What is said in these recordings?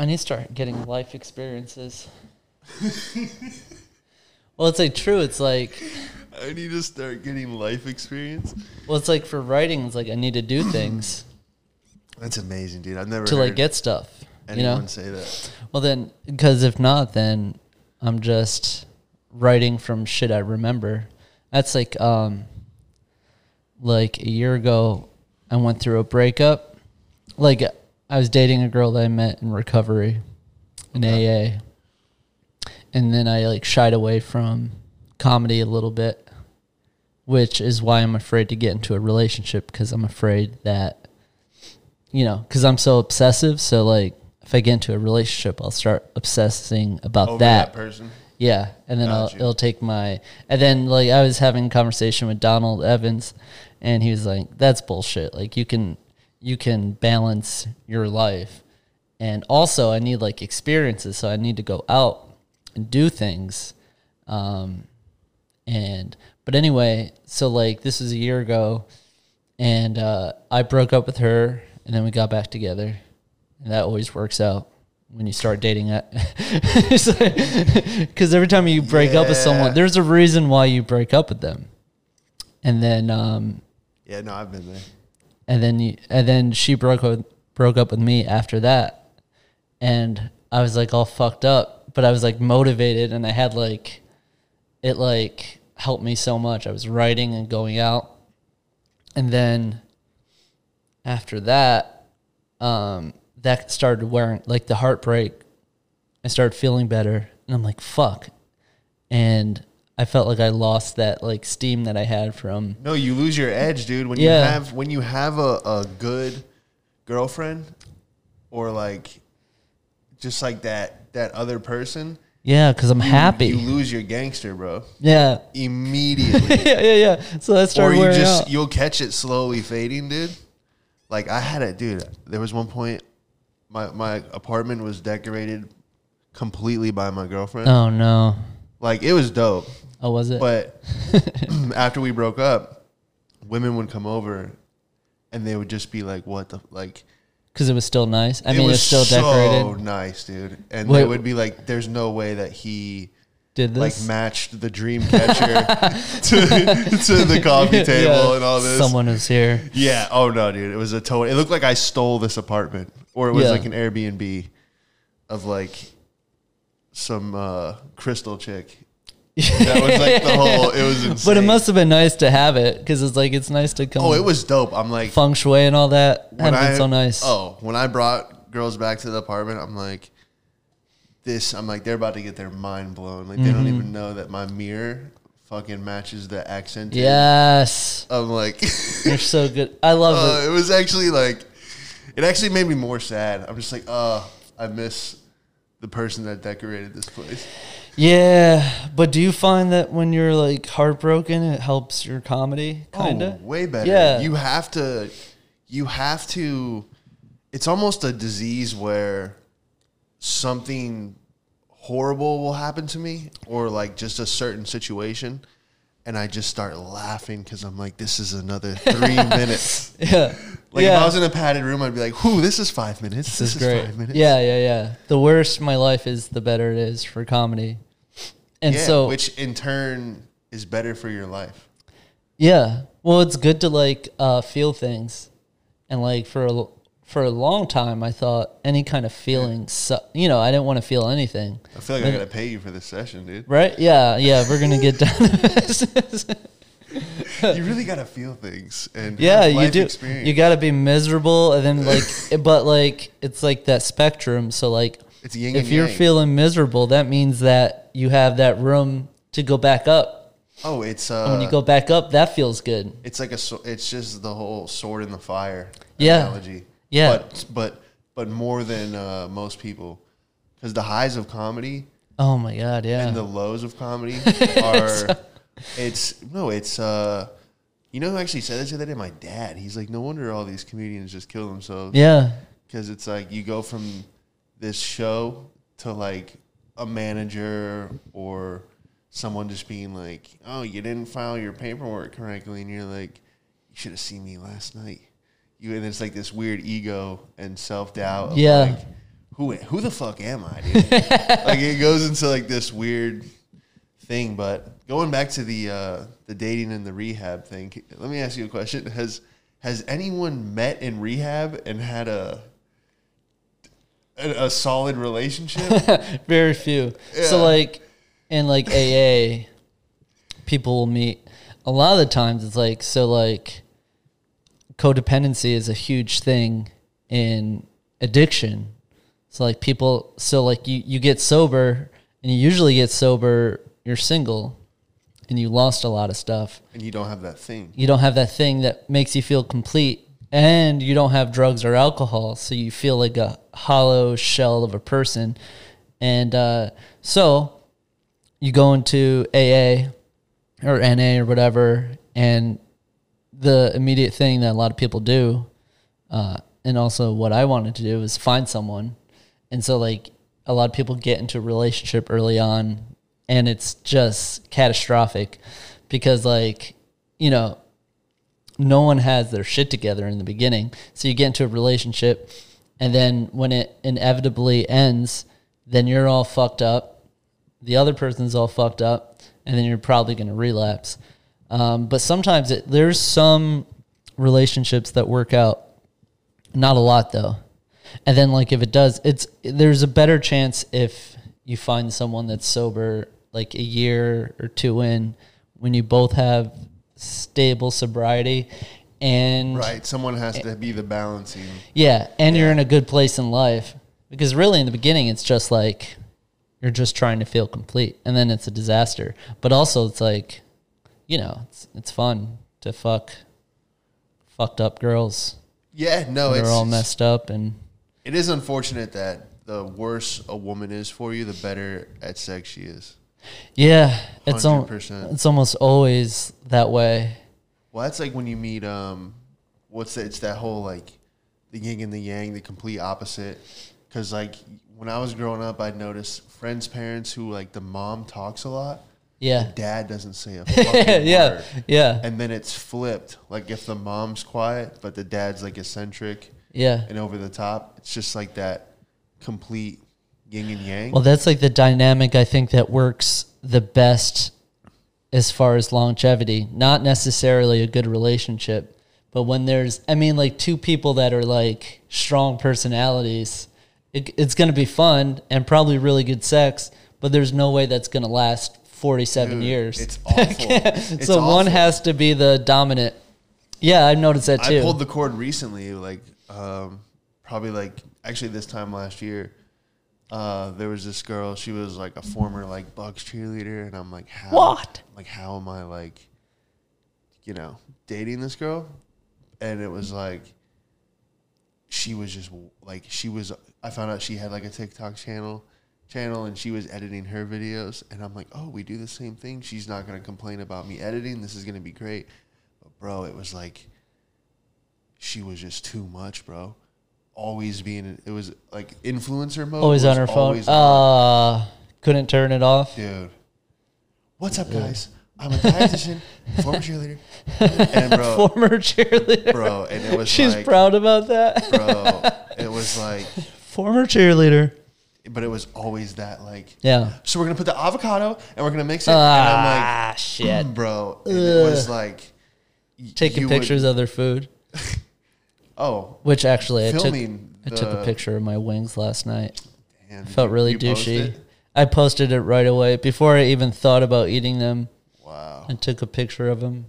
I need to start getting life experiences. well, it's like true. It's like I need to start getting life experience. well, it's like for writing. It's like I need to do things That's amazing, dude. I've never to heard like get stuff. You anyone know. say that. Well, then, because if not, then I'm just writing from shit I remember. That's like, um, like a year ago, I went through a breakup. Like, I was dating a girl that I met in recovery, in AA, and then I like shied away from comedy a little bit, which is why I'm afraid to get into a relationship because I'm afraid that, you know, because I'm so obsessive. So like, if I get into a relationship, I'll start obsessing about Over that. that person. Yeah, and then I'll, it'll take my and then like I was having a conversation with Donald Evans, and he was like, "That's bullshit. Like you can you can balance your life, and also I need like experiences, so I need to go out and do things, um, and but anyway, so like this was a year ago, and uh, I broke up with her, and then we got back together, and that always works out when you start dating that Because every time you break up with someone, there's a reason why you break up with them, and then um, Yeah, no, I've been there. And then you, and then she broke with, broke up with me after that, and I was like all fucked up, but I was like motivated, and I had like, it like helped me so much. I was writing and going out, and then after that, um, that started wearing like the heartbreak. I started feeling better, and I'm like fuck, and I felt like I lost that like steam that I had from No, you lose your edge, dude. When Yeah. you have when you have a, a good girlfriend or like just like that that other person, yeah, because I'm you- happy. You lose your gangster, bro. yeah, Immediately. yeah, yeah, yeah. So that or started you wearing just out. you'll catch it slowly fading, dude. Like I had it, dude. There was one point my my apartment was decorated completely by my girlfriend. Oh no. Like it was dope. Oh, was it? But after we broke up, women would come over and they would just be like, "What the like?" Because it was still nice. I it mean, was it's still so decorated. nice, dude. And Wait. they would be like, "There's no way that he Did like matched the dream catcher to, to the coffee table Yeah, and all this." Someone was here. Yeah. Oh no, dude. It was a total. It looked like I stole this apartment, or it was Yeah. like an Airbnb of like some uh, crystal chick. That was like the whole. It was insane. But it must have been nice to have it because it's like it's nice to come. Oh, it was dope. I'm like, feng shui and all that. Had been I- so nice. Oh, when I brought girls back to the apartment, I'm like, this. I'm like, they're about to get their mind blown. Like they Mm-hmm. don't even know that my mirror fucking matches the accent. yes, I'm like, you're so good. I love uh, it. it was actually like, it actually made me more sad. I'm just like, oh, I miss the person that decorated this place. Yeah, but do you find that when you're like heartbroken, it helps your comedy? Kind of. Oh, way better. Yeah. You have to you have to it's almost a disease where something horrible will happen to me or like just a certain situation and I just start laughing cuz I'm like this is another 3 minutes. yeah. Like yeah. if I was in a padded room I'd be like, "Whoo, this is 5 minutes. This is great. 5 minutes." Yeah, yeah, yeah. The worse my life is, the better it is for comedy. And Yeah, so, which in turn is better for your life. yeah. Well, it's good to like uh, feel things, and like for a, for a long time, I thought any kind of feeling, su- you know, I didn't want to feel anything. I feel like I got to pay you for this session, dude. Right? Yeah, yeah. We're gonna get down this. You really got to feel things and Yeah, you do. experience. You got to be miserable, and then like, but like, it's like that spectrum. So like, It's yin if you're yang. feeling miserable, that means that you have that room to go back up. Oh, it's And when uh, you go back up, that feels good. it's like a, it's just the whole sword in the fire Yeah. analogy. Yeah. but but but more than uh, most people, because the highs of comedy Oh my god, yeah. and the lows of comedy are, it's no, it's uh, you know who actually said this the other day? My dad. He's like, no wonder all these comedians just kill themselves. yeah, because it's like you go from this show to like a manager or someone just being like, "Oh, you didn't file your paperwork correctly," and you're like, "You should have seen me last night." You and it's like this weird ego and self doubt. Yeah. Like, who who the fuck am I? Dude? like it goes into like this weird thing. But going back to the uh, the dating and the rehab thing, let me ask you a question: Has has anyone met in rehab and had a a, a solid relationship? Very few. So like in like AA, people will meet. A lot of the times it's like so like codependency is a huge thing in addiction. So like people so like you you get sober and you usually get sober you're single and you lost a lot of stuff. and you don't have that thing. You don't have that thing that makes you feel complete and you don't have drugs or alcohol so you feel like a hollow shell of a person and uh, so you go into aa or na or whatever and the immediate thing that a lot of people do uh, and also what i wanted to do is find someone and so like a lot of people get into a relationship early on and it's just catastrophic because like you know no one has their shit together in the beginning. So you get into a relationship, and then when it inevitably ends, then you're all fucked up. The other person's all fucked up, and then you're probably going to relapse. Um, but sometimes it, there's some relationships that work out. Not a lot though. And then like if it does, it's there's a better chance if you find someone that's sober like a year or two in when you both have stable sobriety and Right. Someone has to be the balancing. yeah, and you're in a good place in life because really in the beginning it's just like you're just trying to feel complete and then it's a disaster. But also it's like you know, it's it's fun to fuck fucked up girls. Yeah, no, They're it's all messed up and It is unfortunate that the worse a woman is for you, the better at sex she is. Yeah, it's al- 100%. it's almost always that way. Well, that's like when you meet um, what's that? It's that whole like the yin and the yang, the complete opposite. Because like when I was growing up, I'd notice friends' parents who like the mom talks a lot, Yeah. dad doesn't say a fucking yeah. word. Yeah. And then it's flipped. Like if the mom's quiet, but the dad's like eccentric Yeah. and over the top, it's just like that complete yin and yang. Well, that's like the dynamic I think that works the best as far as longevity. Not necessarily a good relationship, but when there's, I mean, like two people that are like strong personalities, it, it's going to be fun and probably really good sex, but there's no way that's going to last 47 Dude, years. It's awful. It's so one has to be the dominant. Yeah, I've noticed that too. I pulled the cord recently, like um, probably like actually this time last year. Uh, there was this girl. She was like a former like Bucks cheerleader, and I'm like, how? What? Like, how am I like, you know, dating this girl? And it was like, she was just like she was. I found out she had like a TikTok channel, channel, and she was editing her videos, and I'm like, oh, we do the same thing. She's not gonna complain about me editing. This is gonna be great. But bro, it was like she was just too much, bro. Always being, it was like influencer mode. always on her phone. on. Uh, couldn't turn it off. Dude, what's up, guys? I'm a dietitian, former cheerleader, and bro, Former cheerleader. bro, and it was She's like, proud about that. bro, it was like, Former cheerleader. but it was always that like, Yeah. so we're gonna put the avocado and we're gonna mix it, and I'm like, Ah, shit. bro, and it was like Taking you would- pictures of their food. oh, Which actually, I took. I took a picture of my wings last night. Damn, did Felt really douchey. I posted it right away before I even thought about eating them. Wow. I took a picture of them.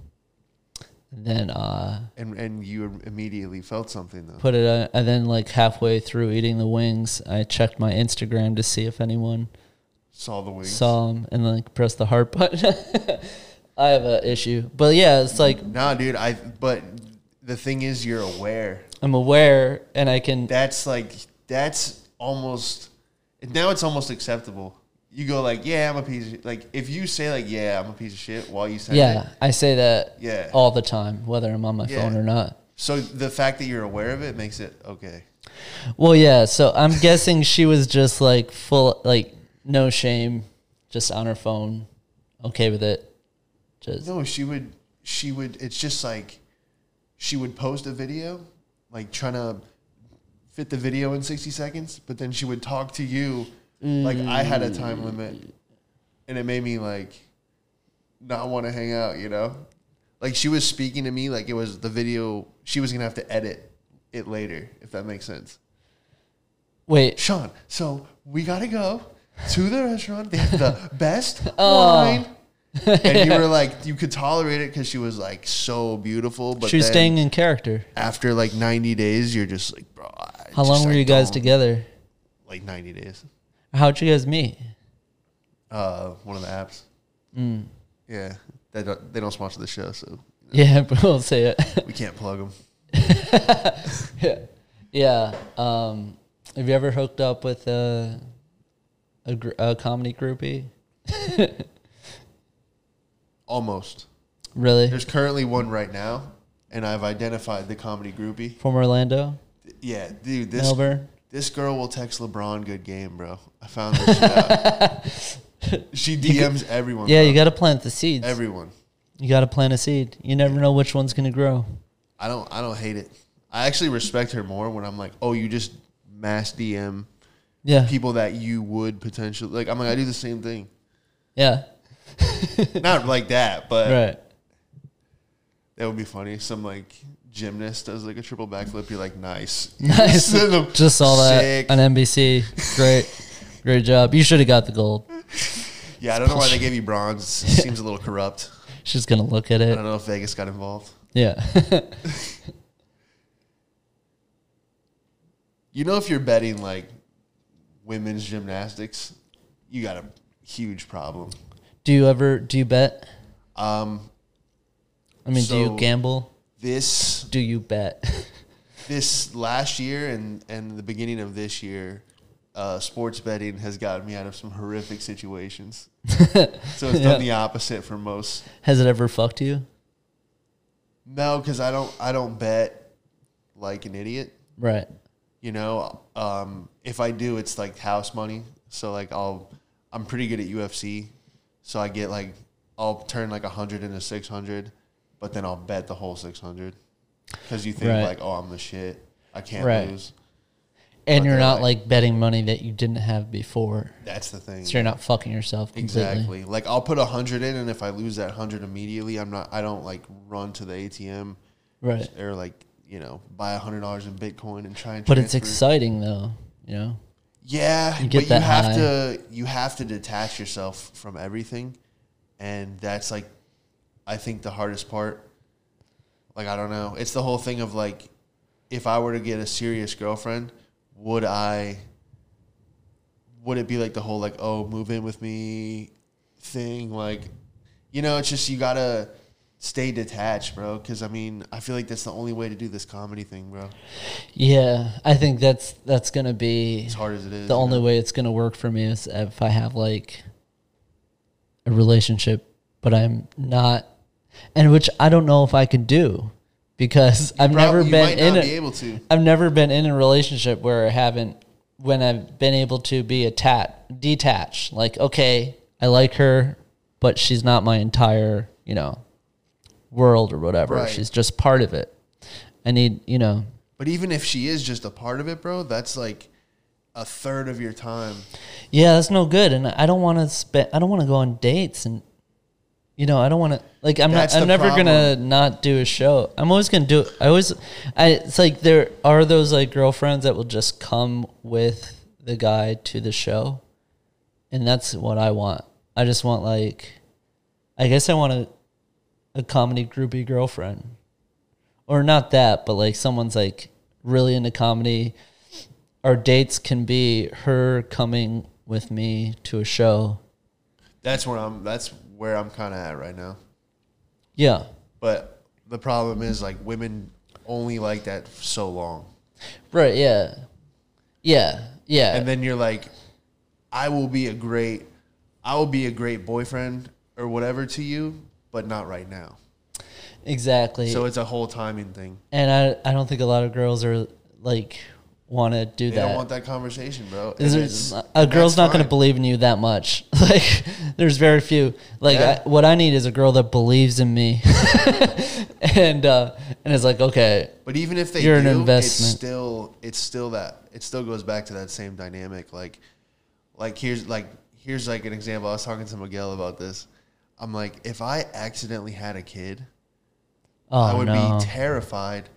And then uh, And and you immediately felt something though. put it, uh, and then like halfway through eating the wings, I checked my Instagram to see if anyone Saw the wings. saw them and like pressed the heart button. I have an issue. But yeah, it's like Nah, dude. I but the thing is, you're aware. I'm aware and I can That's like that's almost now. It's almost acceptable. You go like, yeah, I'm a piece of like. If you say like, yeah, I'm a piece of shit while you say Yeah, it. I say that Yeah. all the time, whether I'm on my Yeah. phone or not. So the fact that you're aware of it makes it okay. Well, yeah. So I'm guessing she was just like full, like no shame, just on her phone, okay with it. Just No, she would. She would. It's just like she would post a video, like trying to fit the video in 60 seconds, but then she would talk to you like I had a time mm. limit. And it made me like not want to hang out, you know? Like she was speaking to me like it was the video she was going to have to edit it later, if that makes sense. Wait, Sean, so we got to go to the restaurant. They have the best Oh. wine. And you were like, you could tolerate it because she was like so beautiful. But she was then staying in character. after like 90 days, you're just like, bro. I How just, long were I you guys don't- together? Like 90 days. How'd you guys meet? Uh, one of the apps. Mm. Yeah, they don't, they don't sponsor the show, so Yeah, but we'll say it. we can't plug them. yeah. Yeah. Um, have you ever hooked up with a a, gr- a comedy groupie? Almost. Really? There's currently one right now, and I've identified the comedy groupie. From Orlando, Yeah, dude, this Melbourne. this girl will text LeBron "Good game, bro." I found this shit out. She DMs everyone. Yeah, bro. you got to plant the seeds. everyone. you got to plant a seed. You never know which one's gonna grow. I don't. I don't hate it. I actually respect her more when I'm like, oh, you just mass DM Yeah. people that you would potentially like. I'm like, I do the same thing. Yeah. Not like that, but Right. that would be funny. Some like gymnast does like a triple backflip. You're like, nice, Nice. Just saw that on NBC. Great. Great job. You should have got the gold. Yeah, I don't know why they gave you bronze. Seems a little corrupt. She's gonna look at it. I don't know if Vegas got involved. Yeah. You know, if you're betting like women's gymnastics, you got a huge problem. Do you ever do you bet? Um, I mean, do you gamble? this Do you bet? this last year and and the beginning of this year, uh, sports betting has gotten me out of some horrific situations. so it's Yeah. done the opposite for most. Has it ever fucked you? No, because I don't I don't bet like an idiot. Right. You know, um, if I do, it's like house money. So like I'll I'm pretty good at UFC, so I get like I'll turn like a hundred into six hundred, but then I'll bet the whole six hundred because you think Right. like oh I'm the shit I can't Right. lose. And But you're they're not like- betting money that you didn't have before. That's the thing. So you're not fucking yourself completely. Exactly. Like I'll put a hundred in, and if I lose that hundred immediately, I'm not. I don't like run to the ATM Right. or like you know buy a hundred dollars in Bitcoin and try and. But it's transfer. exciting though, you know? Yeah, You but you have high. to you have to detach yourself from everything, and that's like, I think the hardest part. Like I don't know, it's the whole thing of like, if I were to get a serious girlfriend, would I? Would it be like the whole like oh move in with me, thing like, you know it's just you gotta stay detached, bro. Because I mean I feel like that's the only way to do this comedy thing, bro. Yeah. I think that's that's gonna be As hard as it is, the only know? way it's gonna work for me is if I have like a relationship, but I'm not and which I don't know if I could do because I've never been in a, be able to. I've never been in a relationship where I haven't when I've been able to be attached detached. Like, okay, I like her, but she's not my entire, you know, world or whatever. Right. She's just part of it. I need, you know, But even if she is just a part of it, bro, that's like a third of your time. yeah, that's no good. And I don't want to spend. I don't want to go on dates and. You know, I don't want to like. I'm That's not. I'm never gonna not do a show. I'm always gonna do it. I always. I. It's like there are those like girlfriends that will just come with the guy to the show, and that's what I want. I just want like, I guess I want a, a comedy groupie girlfriend, or not that, but like someone's like really into comedy. Our dates can be her coming with me to a show. That's where I'm. That's where I'm kind of at right now. Yeah. But the problem is like women only like that for so long, Right. Yeah. Yeah. Yeah. and then you're like, I will be a great, I will be a great boyfriend or whatever to you, but not right now. exactly. So it's a whole timing thing. and I, I don't think a lot of girls are like want to do that. They that. don't want that conversation, bro. A girl's not going to believe in you that much. Like, there's very few. Like, Yeah. I, what I need is a girl that believes in me, and uh, and it's like, okay, But even if they You're an investment. it's still it's still that it still goes back to that same dynamic. Like, like here's like here's like an example. I was talking to Miguel about this. I'm like, if I accidentally had a kid, oh I would no, be terrified.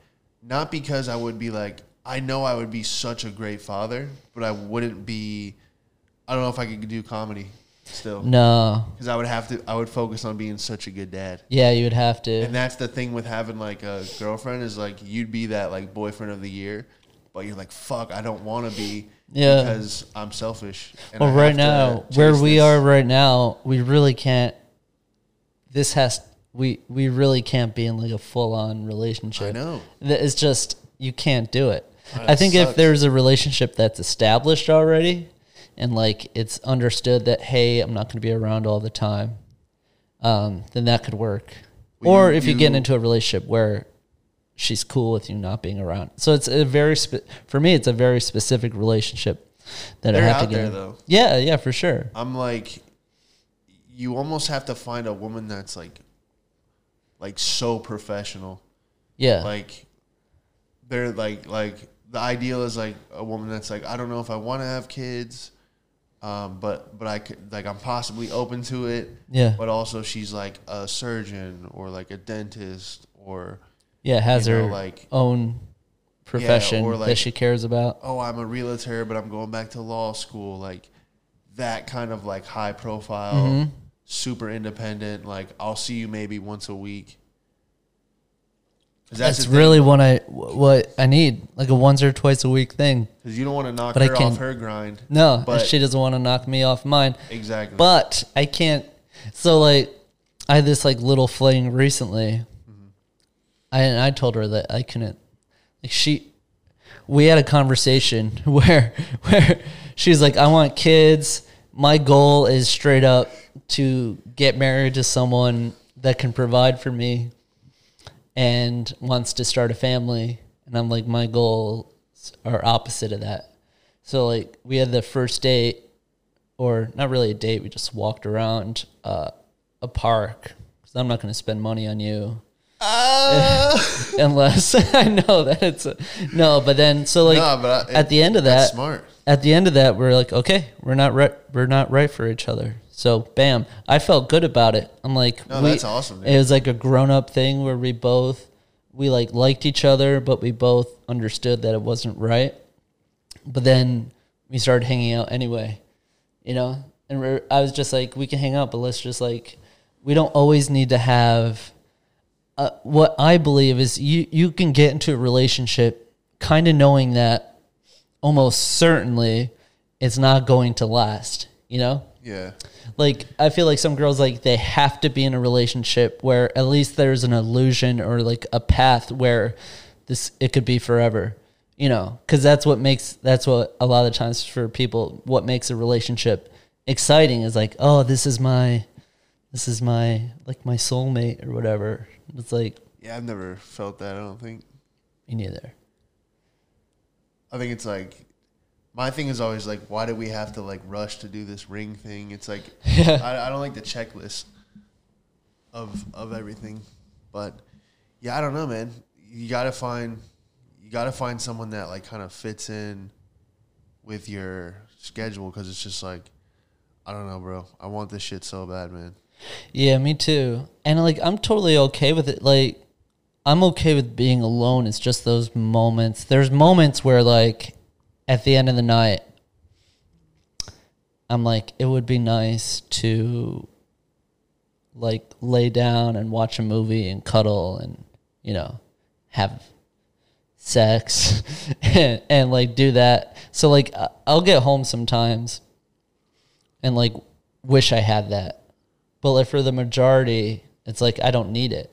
Not because I would be like, I know I would be such a great father, but I wouldn't be. I don't know if I could do comedy still no, because I would have to. I would focus on being such a good dad. yeah, you would have to. And that's the thing with having like a girlfriend is like you'd be that like boyfriend of the year, but you're like fuck, I don't want to be Yeah. because I'm selfish. well, right now, where we this. are right now, we really can't. This has we we really can't be in like a full on relationship. I know. That It's just you can't do it. That I think if sucks. there's a relationship that's established already, and like it's understood that hey, I'm not going to be around all the time, um, then that could work. Well, or you- if you, get you- into a relationship where she's cool with you not being around, so it's a very spe- for me, you almost have to find a woman that's like, like so professional. Yeah, Like, they're like like the ideal is like a woman that's like I don't know if I want to have kids, um, but but I could like I'm possibly open to it. yeah, But also she's like a surgeon or like a dentist or yeah. Has you her know, like own profession or that like- she cares about. oh I'm a realtor but I'm going back to law school like that kind of like high profile Mhm. Super independent like I'll see you maybe once a week. That's, thing, really what I what I need, like a once or twice a week thing. Because you don't want to knock But I her off her grind No, But- she doesn't want to knock me off mine. exactly But I can't. So like, I had this like little fling recently. Mm-hmm. I and I told her that I couldn't. Like she, we had a conversation where where she's like, I want kids. My goal is straight up to get married to someone that can provide for me and wants to start a family. And I'm like, my goals are opposite of that. So like we had the first date or not really a date. We just walked around uh, a park because I'm not going to spend money on you unless I know that it's a, no. But then so like No, I- at the end of that's that, smart at the end of that, we're like, okay, we're not right. We're not right for each other. So bam, I felt good about it. I'm like, No, we- that's awesome, dude. It was like a grown up thing where we both we like liked each other, but we both understood that it wasn't right. But then we started hanging out anyway, you know. And we're, I was just like, we can hang out, but let's just like, we don't always need to have. Uh, what I believe is you you can get into a relationship kind of knowing that almost certainly it's not going to last. You know, yeah like I feel like some girls like they have to be in a relationship where at least there's an illusion or like a path where this it could be forever. You know, because that's what makes that's what a lot of times for people what makes a relationship exciting is like oh this is my this is my like my soulmate or whatever. It's like yeah I've never felt that I don't think me neither. I think it's like my thing is always like, why do we have to like rush to do this ring thing? It's like I, I don't like the checklist of of everything, but yeah, I don't know, man. You gotta find you gotta find someone that like kind of fits in with your schedule because it's just like I don't know, bro. I want this shit so bad, man. Yeah, me too. And like I'm totally okay with it. Like I'm okay with being alone. It's just those moments. There's moments where like at the end of the night I'm like it would be nice to like lay down and watch a movie and cuddle and you know have sex and, and like do that. So like I'll get home sometimes and like wish I had that. But like for the majority, it's like I don't need it.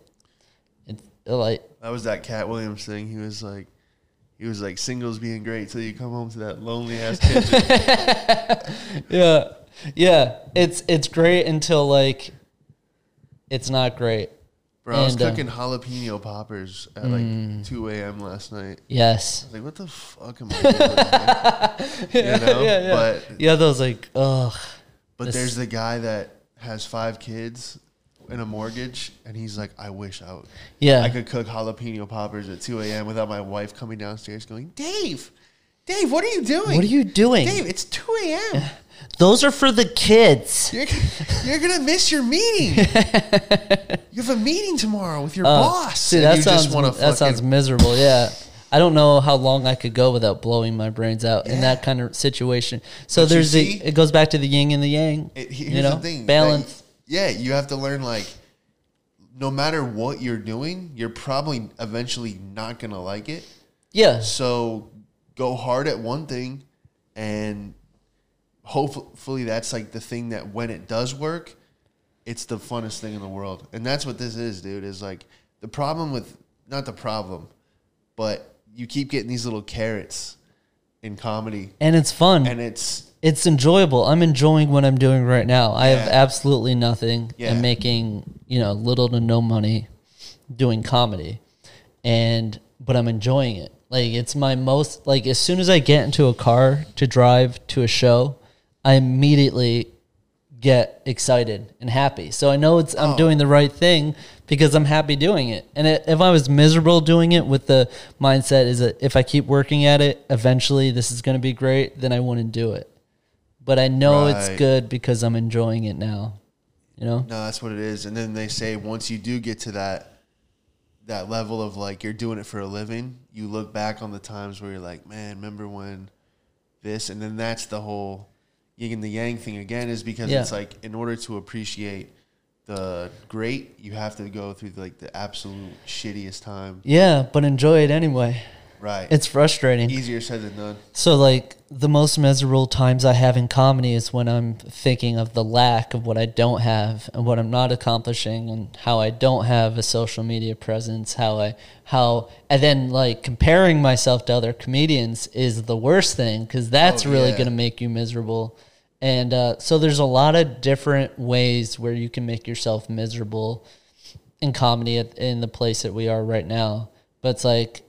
Like That was that Katt Williams thing. He was like, he was like, singles being great till you come home to that lonely ass kitchen. yeah, yeah. It's it's great until like it's not great. Bro, I was And, uh, cooking jalapeno poppers at like 2 a.m. last night. Yes. I was like, what the fuck am I doing? man? you know? yeah, yeah. But Yeah, those like, ugh. but there's the guy that has five kids and a mortgage, and he's like, I wish I, would, Yeah. I could cook jalapeno poppers at 2 a.m. without my wife coming downstairs going, Dave, Dave, what are you doing? What are you doing? Dave, it's 2 a.m. Those are for the kids. You're, you're gonna miss your meeting. you have a meeting tomorrow with your Uh, boss. See, that sounds that sounds miserable. Yeah. I don't know how long I could go without blowing my brains out in that kind of situation. So But there's the see- it goes back to the yin and the yang. It- you know, the thing. balance. Yeah, you have to learn like no matter what you're doing, you're probably eventually not gonna like it. yeah. So go hard at one thing and hopefully that's like the thing that when it does work, it's the funnest thing in the world. And that's what this is, dude, is like the problem with not the problem, but you keep getting these little carrots in comedy And it's fun. and it's it's enjoyable. I'm enjoying what I'm doing right now. I have Yeah. absolutely nothing Yeah. and making, you know, little to no money doing comedy. And but I'm enjoying it. Like it's my most like as soon as I get into a car to drive to a show, I immediately get excited and happy. So I know it's I'm Oh. doing the right thing because I'm happy doing it. And it, if I was miserable doing it with the mindset is that if I keep working at it, eventually this is going to be great, then I wouldn't do it. But I know it's good because I'm enjoying it now. You know? No, that's what it is. And then they say once you do get to that that level of like you're doing it for a living, you look back on the times where you're like, man, remember when this? And then that's the whole yin and the yang thing again, is because Yeah. it's like in order to appreciate the great, you have to go through like the absolute shittiest time. Yeah, but enjoy it anyway. Right. It's frustrating. easier said than done. So like the most miserable times I have in comedy is when I'm thinking of the lack of what I don't have and what I'm not accomplishing and how I don't have a social media presence, how I how and then like comparing myself to other comedians is the worst thing cuz that's Oh, really yeah. going to make you miserable. And uh, so there's a lot of different ways where you can make yourself miserable in comedy at, in the place that we are right now. But it's like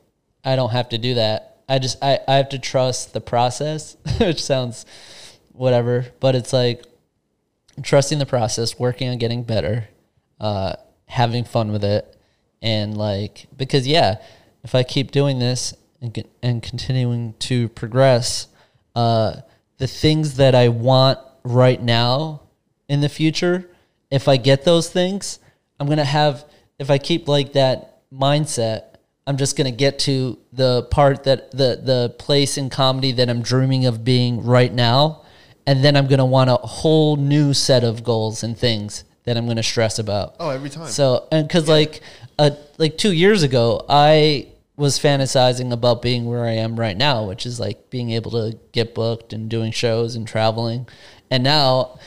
I don't have to do that. I just I, I have to trust the process, which sounds whatever, but it's like trusting the process, working on getting better, uh, having fun with it, and like because yeah, if I keep doing this and and continuing to progress, uh, the things that I want right now in the future, if I get those things, I'm gonna have. If I keep like that mindset, I'm just gonna get to the part that the the place in comedy that I'm dreaming of being right now, and then I'm gonna want a whole new set of goals and things that I'm gonna stress about. Oh, every time. So, and because like, uh, like two years ago, I was fantasizing about being where I am right now, which is like being able to get booked and doing shows and traveling. And now,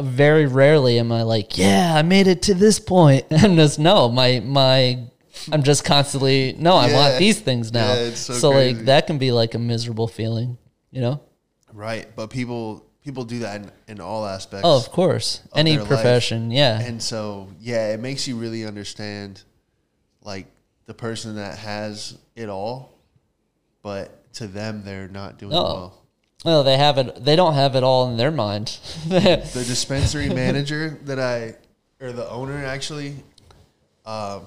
very rarely am I like, yeah, I made it to this point. And just no, my my, I'm just constantly no, I Yeah. want these things now. Yeah, it's so like that can be like a miserable feeling, you know. right. But people people do that in, in all aspects. Oh, of course, of any their life. profession, yeah. And so, yeah, it makes you really understand, like the person that has it all, but to them they're not doing well. Well, they have it. They don't have it all in their mind. The dispensary manager that I, or the owner actually, um,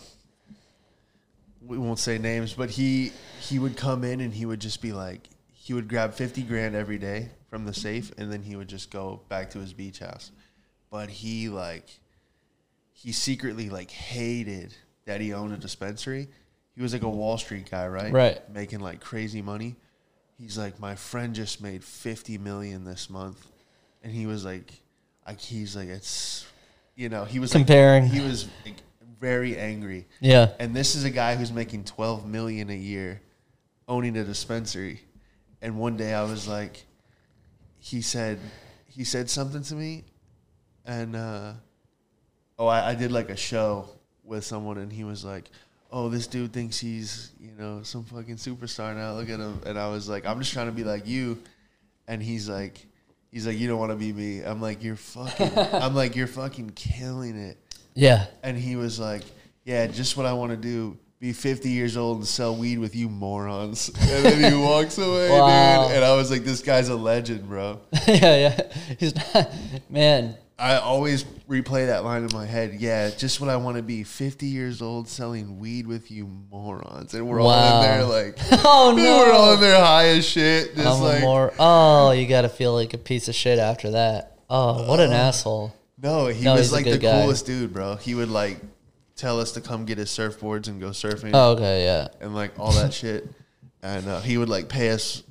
we won't say names, but he he would come in and he would just be like, he would grab fifty grand every day from the safe, and then he would just go back to his beach house. But he like, he secretly like hated that he owned a dispensary. He was like a Wall Street guy, right? Right. Making like crazy money. He's like, my friend just made fifty million this month, and he was like, like he's like, it's, you know, he was like- Comparing. he was like, very angry. yeah. And this is a guy who's making 12 million a year owning a dispensary. And one day I was like he said he said something to me and uh oh I, I did like a show with someone and he was like, Oh, this dude thinks he's, you know, some fucking superstar now. Look at him and I was like, I'm just trying to be like you and he's like he's like, You don't want to be me. I'm like, You're fucking I'm like, You're fucking killing it Yeah. and he was like yeah, just what I want to do. Be 50 years old and sell weed with you morons. And then he walks away, Wow. dude. And I was like, this guy's a legend, bro. yeah, yeah. He's not, man. I always replay that line in my head. Yeah, just what I want to be. 50 years old selling weed with you morons. And we're all in there like, Oh no, we're all in there high as shit. Just I'm like. Oh, you gotta feel like a piece of shit after that. Oh, what an asshole. no, he No, was like the guy. coolest dude, bro. He would like tell us to come get his surfboards and go surfing. Oh, okay, yeah. and like all that shit. And uh, he would like pay us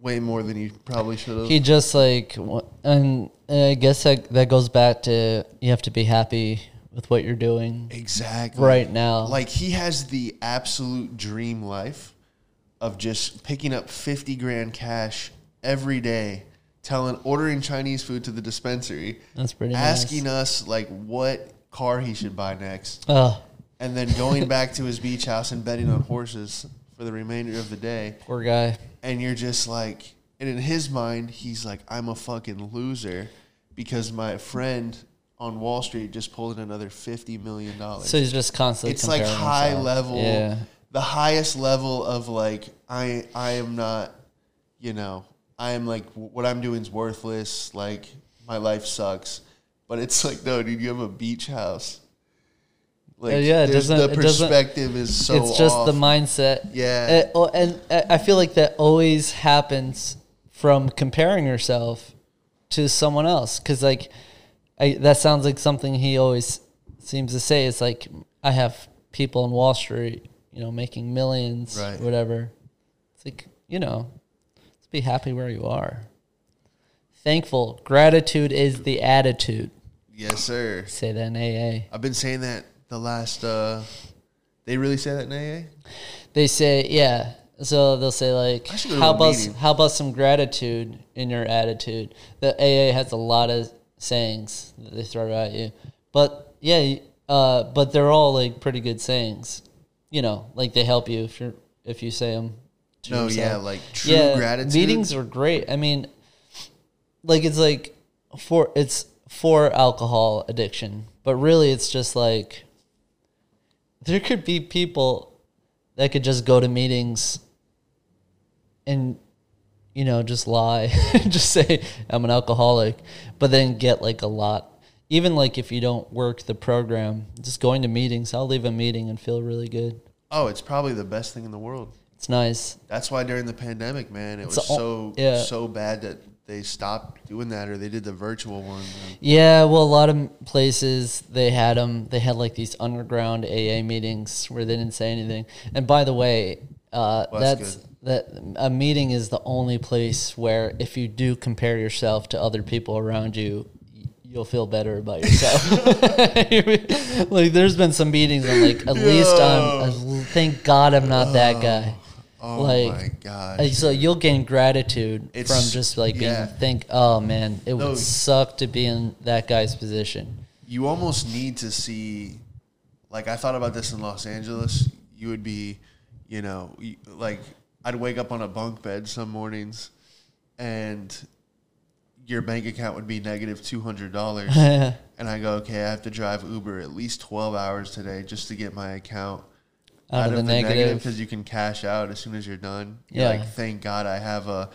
way more than he probably should have. He just like, and I guess that that goes back to you have to be happy with what you're doing exactly right now. Like he has the absolute dream life of just picking up fifty grand cash every day, telling ordering Chinese food to the dispensary, That's pretty asking nice. us like what car he should buy next, Oh, and then going back to his beach house and betting on horses for the remainder of the day. poor guy. And you're just like and in his mind he's like i'm a fucking loser because my friend on wall street just pulled in another 50 million dollars So he's just constantly. it's like high himself. level Yeah. the highest level of like i i am not you know i am like what i'm doing is worthless like my life sucks but it's like no dude you have a beach house like Uh, yeah, it doesn't- the it doesn't- perspective is so it's just the mindset. Yeah. Uh, oh, and uh, I feel like that always happens from comparing yourself to someone else. Because like, I, that sounds like something he always seems to say. It's like I have people on Wall Street, you know, making millions, Right. whatever. It's like you know, let's be happy where you are. Thankful, gratitude is the attitude. yes sir Say that in AA. I've been saying that the last. uh They really say that in AA. They say, yeah. So they'll say like, I should go to how about meeting. how about some gratitude in your attitude? The AA has a lot of sayings that they throw at you, but yeah, uh, but they're all like pretty good sayings. You know, like they help you if you if you say them. To No, yourself. yeah, like true gratitude. Meetings are great. I mean, like it's like for it's for alcohol addiction, but really it's just like there could be people that could just go to meetings and you know just lie just say i'm an alcoholic but then get like a lot even like if you don't work the program just going to meetings i'll leave a meeting and feel really good Oh, it's probably the best thing in the world. it's nice That's why during the pandemic, man, it It's was o- so yeah. so bad that they stopped doing that or they did the virtual one. Yeah, well, a lot of places they had them. They had like these underground AA meetings where they didn't say anything. And by the way, uh, Well, that's that's that a meeting is the only place where if you do compare yourself to other people around you, you'll feel better about yourself. like, there's been some meetings. I'm like, at least I'm. uh, Thank God I'm not that guy. Oh like, my god! uh, So you'll gain gratitude It's- from just like being yeah. think, oh man, it No. would suck to be in that guy's position. you almost need to see like i thought about this in los angeles you would be you know like i'd wake up on a bunk bed some mornings and your bank account would be negative $200 and i go okay i have to drive uber at least 12 hours today just to get my account Out of the negative. because you can cash out as soon as you're done You're Yeah. like thank god i have a,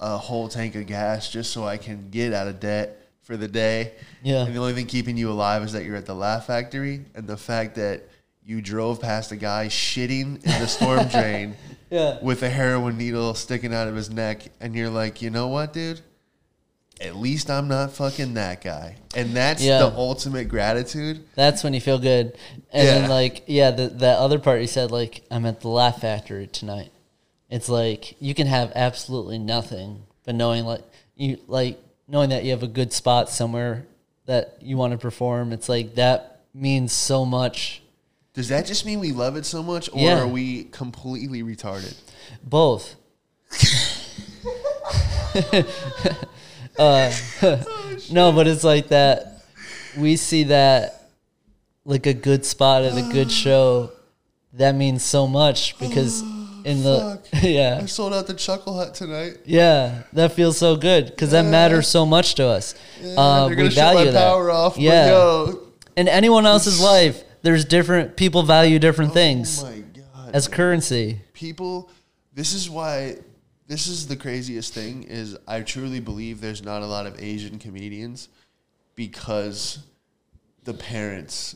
a whole tank of gas just so i can get out of debt for the day Yeah. and the only thing keeping you alive is that you're at the Laugh Factory, and the fact that you drove past a guy shitting in the storm drain Yeah. with a heroin needle sticking out of his neck, and you're like, you know what, dude? At least I'm not fucking that guy, and that's Yeah. the ultimate gratitude. That's when you feel good. And then like yeah, the that other part you said like I'm at the Laugh Factory tonight. It's like you can have absolutely nothing, but knowing like you like knowing that you have a good spot somewhere that you want to perform, it's like that means so much. Does that just mean we love it so much, or Yeah. are we completely retarded? Both. uh, no, but it's like that. We see that like a good spot at a good show. That means so much because in the yeah I sold out the Chuckle Hut tonight. yeah that feels so good because that matters so much to us. Yeah, uh, we gonna shut my value that. power off. Yeah, yo, in anyone else's life, there's different people value different things Oh my god. as currency. people this is why this is the craziest thing is I truly believe there's not a lot of Asian comedians because the parents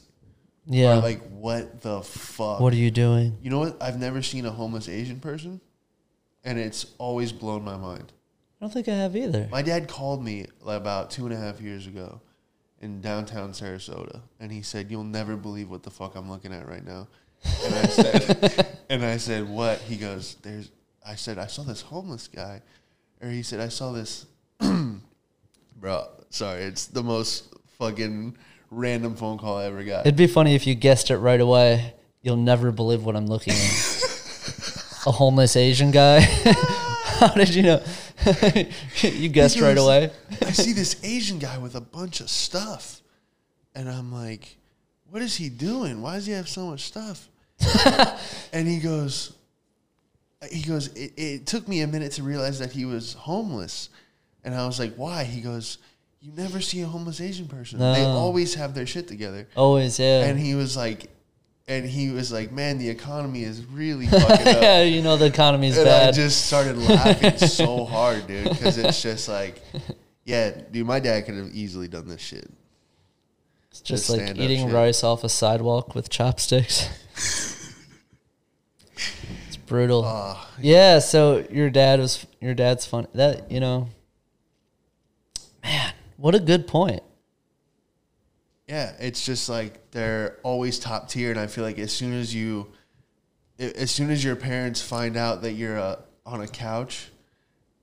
Yeah. are like what the fuck what are you doing? You know what? I've never seen a homeless Asian person and it's always blown my mind. I don't think I have either. My dad called me like about two and a half years ago in downtown Sarasota, and he said, "You'll never believe what the fuck I'm looking at right now." And I said, "And I said what?" He goes, "There's." I said, "I saw this homeless guy," or he said, "I saw this." Bro, sorry, it's the most fucking random phone call I ever got. It'd be funny if you guessed it right away. You'll never believe what I'm looking at. a homeless Asian guy. How did you know? you guessed right away. I see this Asian guy with a bunch of stuff, and I'm like, "What is he doing? Why does he have so much stuff?" and he goes, "He goes. It, it took me a minute to realize that he was homeless, and I was like, why?" He goes, "You never see a homeless Asian person. They always have their shit together." Always, yeah. And he was like, and he was like, "Man, the economy is really fucking up." yeah, you know the economy is bad. I just started laughing so hard, dude, because it's just like, yeah, dude, my dad could have easily done this shit. it's just just like eating rice off a sidewalk with chopsticks. brutal. Uh, yeah, so your dad was your dad's fun. That you know, man, what a good point. yeah, it's just like they're always top tier, and I feel like as soon as you, as soon as your parents find out that you're uh, on a couch,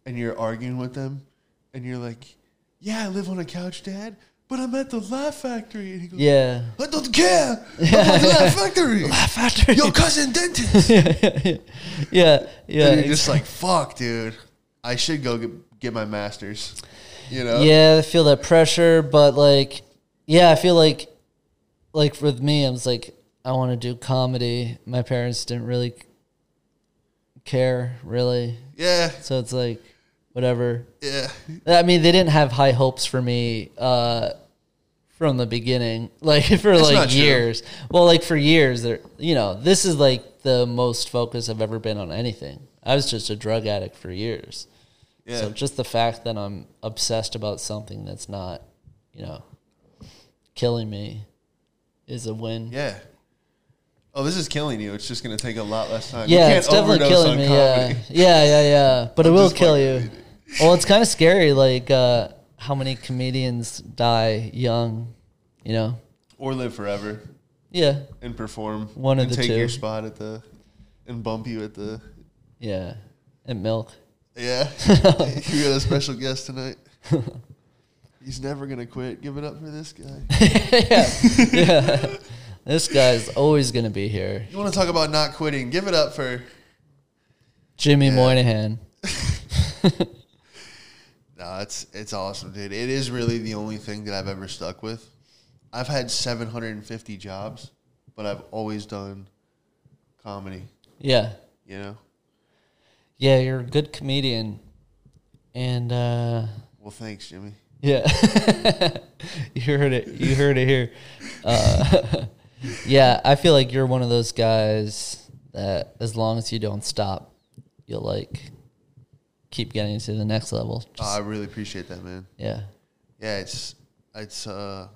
and you're arguing with them, and you're like, "Yeah, I live on a couch, Dad, but I'm at the Laugh Factory," and he goes, Yeah. "I don't care, I'm at the Laugh Factory, Laugh Factory. your cousin dentist." yeah, yeah, yeah. and you're just like, "Fuck, dude, I should go get, get my master's," you know? Yeah, I feel that pressure, but like, yeah, I feel like, like with me, I was like, I want to do comedy. My parents didn't really care, really. yeah, So it's like, whatever. yeah. I mean, they didn't have high hopes for me uh, from the beginning, like for That's like not true. years. Well, like for years, there. You know, this is like the most focus I've ever been on anything. I was just a drug addict for years. Yeah. So just the fact that I'm obsessed about something that's not, you know, killing me, is a win. Yeah. Oh, this is killing you. It's just going to take a lot less time. Yeah, you can't it's definitely overdose killing on me. comedy. Yeah, yeah, yeah, yeah. But it I'm will kill you. Well, it's kind of scary, like uh, how many comedians die young. You know? Or live forever Yeah, and perform. One of and the take two. your spot at the and bump you at the. yeah. And milk. Yeah. you got a special guest tonight. He's never going to quit. Give it up for this guy. yeah, yeah. This guy's always gonna be here, You want to talk about not quitting? Give it up for. Jimmy Yeah. Moynihan. No, it's it's awesome, dude. It is really the only thing that I've ever stuck with. I've had 750 jobs, but I've always done comedy. Yeah, You know. yeah. You're a good comedian, and uh, Well, thanks, Jimmy. Yeah, you heard it. You heard it here. Uh, yeah, I feel like you're one of those guys that, as long as you don't stop, you'll like keep getting to the next level. Oh, I really appreciate that, man. yeah, Yeah, it's it's uh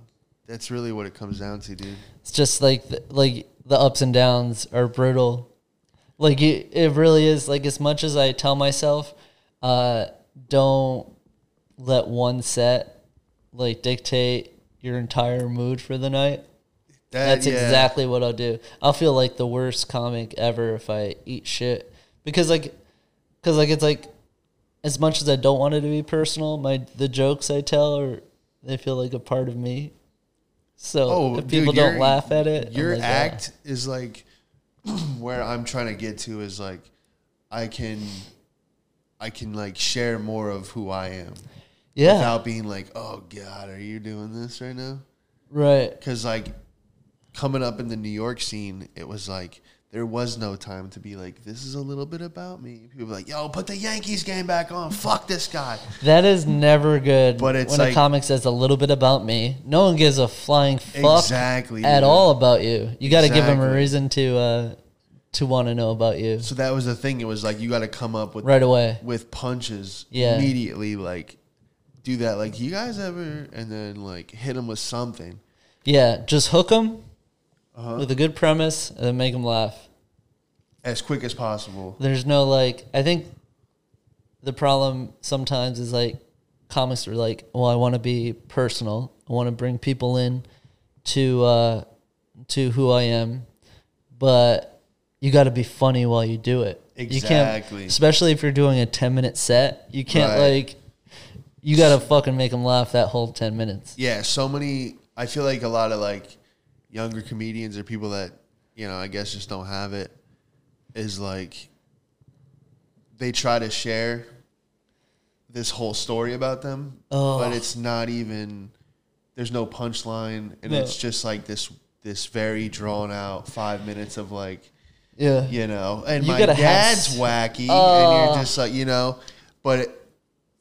that's really what it comes down to, dude. it's just like the, like the ups and downs are brutal. Like it, it really is. Like as much as I tell myself, uh, don't let one set like dictate your entire mood for the night. That, That's yeah. exactly what I'll do. I'll feel like the worst comic ever if I eat shit because like, because like it's like, as much as I don't want it to be personal, my the jokes I tell are they feel like a part of me. So Oh, if people dude, don't laugh at it, Your like, act is like where I'm trying to get to is like I can I can like share more of who I am yeah, without being like, "Oh god, are you doing this right now?" right, Cuz like coming up in the New York scene, it was like there was no time to be like, this is a little bit about me. People like, yo, put the Yankees game back on. Fuck this guy. That is never good. But it's when a comic says a little bit about me. No one gives a flying fuck Exactly, at dude. all about you. You got to give them a reason to uh, to want to know about you So that was the thing. It was like you got to come up with right away. with punches Yeah. immediately. Like do that. Like you guys ever and then like hit them with something. Yeah, just hook them Uh-huh. with a good premise and make them laugh. as quick as possible. There's no like. I think the problem sometimes is like comics are like, well, I want to be personal. I want to bring people in to uh, to who I am, but you got to be funny while you do it. You Exactly. can't, especially if you're doing a ten minute set. You can't Right. like. You got to fucking make them laugh that whole ten minutes. Yeah, so many. I feel like a lot of like younger comedians or people that you know I guess just don't have it is like they try to share this whole story about them, Oh. but it's not even. There's no punchline, and No. it's just like this this very drawn out five minutes of like Yeah. you know, and You my have dad's s- wacky, and Oh. you're just like you know, but. It,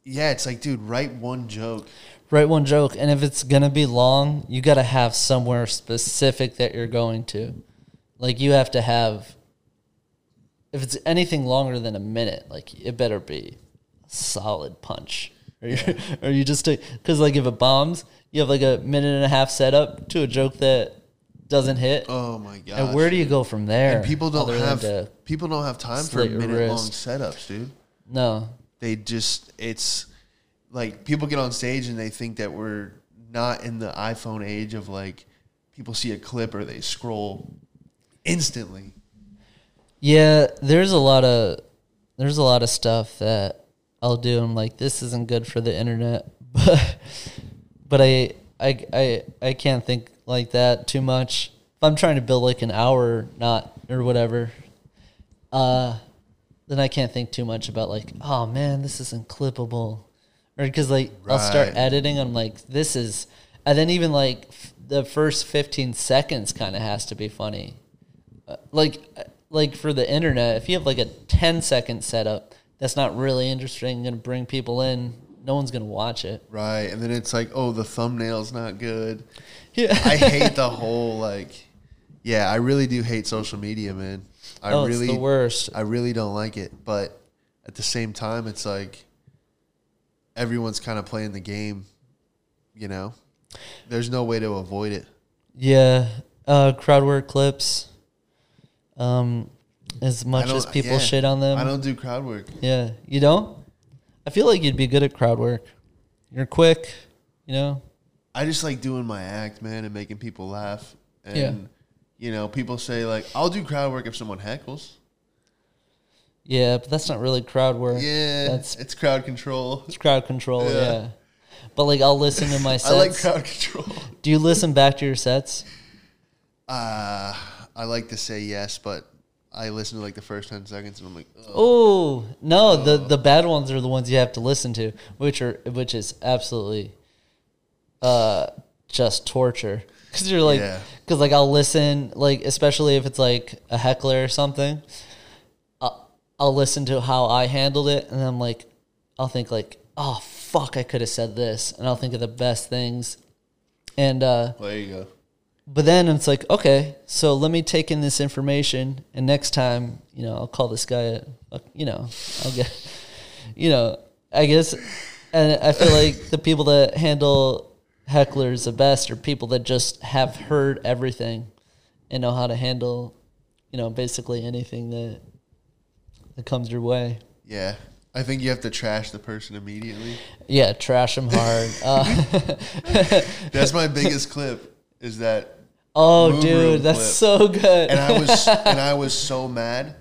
yeah, it's like, dude, write one joke. Write one joke and if it's gonna be long you gotta have somewhere specific that you're going to. Like you have to have if it's anything longer than a minute like it better be a solid punch. Or you or you just because like if it bombs you have like a minute and a half setup to a joke that doesn't hit. Oh my god! and where do you go from there And people don't have people don't have time for minute long setups, dude. no. They just it's like people get on stage and they think that we're not in the iPhone age of like people see a clip or they scroll instantly. Yeah, there's a lot of there's a lot of stuff that I'll do. I'm like, this isn't good for the internet, but but I I I I can't think like that too much. If I'm trying to build like an hour, not or whatever, uh, then I can't think too much about like, oh man, this isn't clippable, or because like I'll start editing. I'm like, this is, and then even like f- the first 15 seconds kind of has to be funny Uh, like like for the internet if you have like a 10 second setup that's not really interesting going to bring people in no one's going to watch it Right. And then it's like, oh, the thumbnail's not good. yeah I hate the whole like yeah, I really do hate social media, man. I oh, really the worst I really don't like it, but at the same time, it's like everyone's kind of playing the game. You know, there's no way to avoid it. yeah uh crowd work clips um as much as people yeah, shit on them I don't do crowd work. yeah you don't i feel like you'd be good at crowd work you're quick you know I just like doing my act, man, and making people laugh. And Yeah. you know, people say like, "I'll do crowd work if someone heckles." Yeah but that's not really crowd work Yeah, that's it's crowd control. it's crowd control Yeah. yeah, but like i'll listen to my I like crowd control. do you listen back to your sets Uh, I like to say yes, but I listen to like the first ten seconds, and I'm like. Oh no, the the bad ones are the ones you have to listen to, which are which is absolutely, uh, just torture. Because you're like, Yeah. because like I'll listen, like especially if it's like a heckler or something. I'll, listen to how I handled it, and I'm like, I'll think like, oh fuck, I could have said this, and I'll think of the best things, and uh, there you go. but then it's like, okay, so let me take in this information, and next time, you know, I'll call this guy. A, a- you know, I'll get, you know, I guess, and I feel like the people that handle hecklers the best are people that just have heard everything and know how to handle, you know, basically anything that that comes your way. Yeah, I think you have to trash the person immediately. Yeah, trash them hard. Uh, That's my biggest clip. Is that oh, dude, that's clip. so good. and I was and I was so mad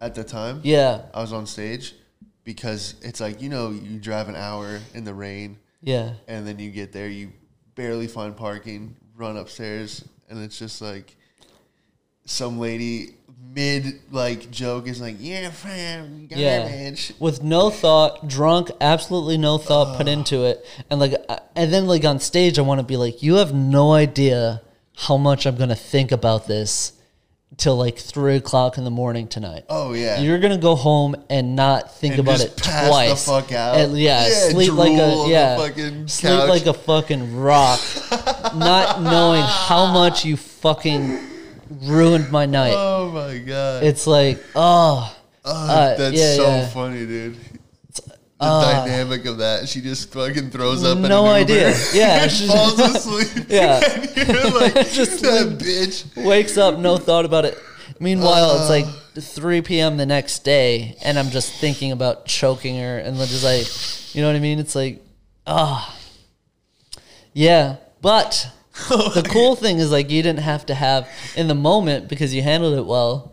at the time. yeah, I was on stage because it's like you know you drive an hour in the rain yeah. and then you get there you barely find parking run upstairs and it's just like some lady mid like joke is like yeah fam Yeah. with no thought, drunk, absolutely no thought put into it, and like, and then like on stage, I want to be like, you have no idea how much I'm gonna think about this, till like three o'clock in the morning tonight. Oh yeah. You're gonna go home and not think And about just it pass the twice. fuck out. And, yeah, Yeah, sleep like a yeah, fucking sleep couch. like a fucking rock, not knowing how much you fucking ruined my night. oh my god. It's like oh, Oh, uh, that's yeah, so yeah. funny, dude. The uh, dynamic of that. She just fucking throws up. No idea. Yeah, she's- falls asleep. Yeah. and you're like, Just that bitch. wakes up, no thought about it. Meanwhile, it's like Uh. 3 p.m. the next day, and I'm just thinking about choking her, and just like, you know what I mean? It's like, ah, yeah. But the cool thing is like you didn't have to have in the moment because you handled it well.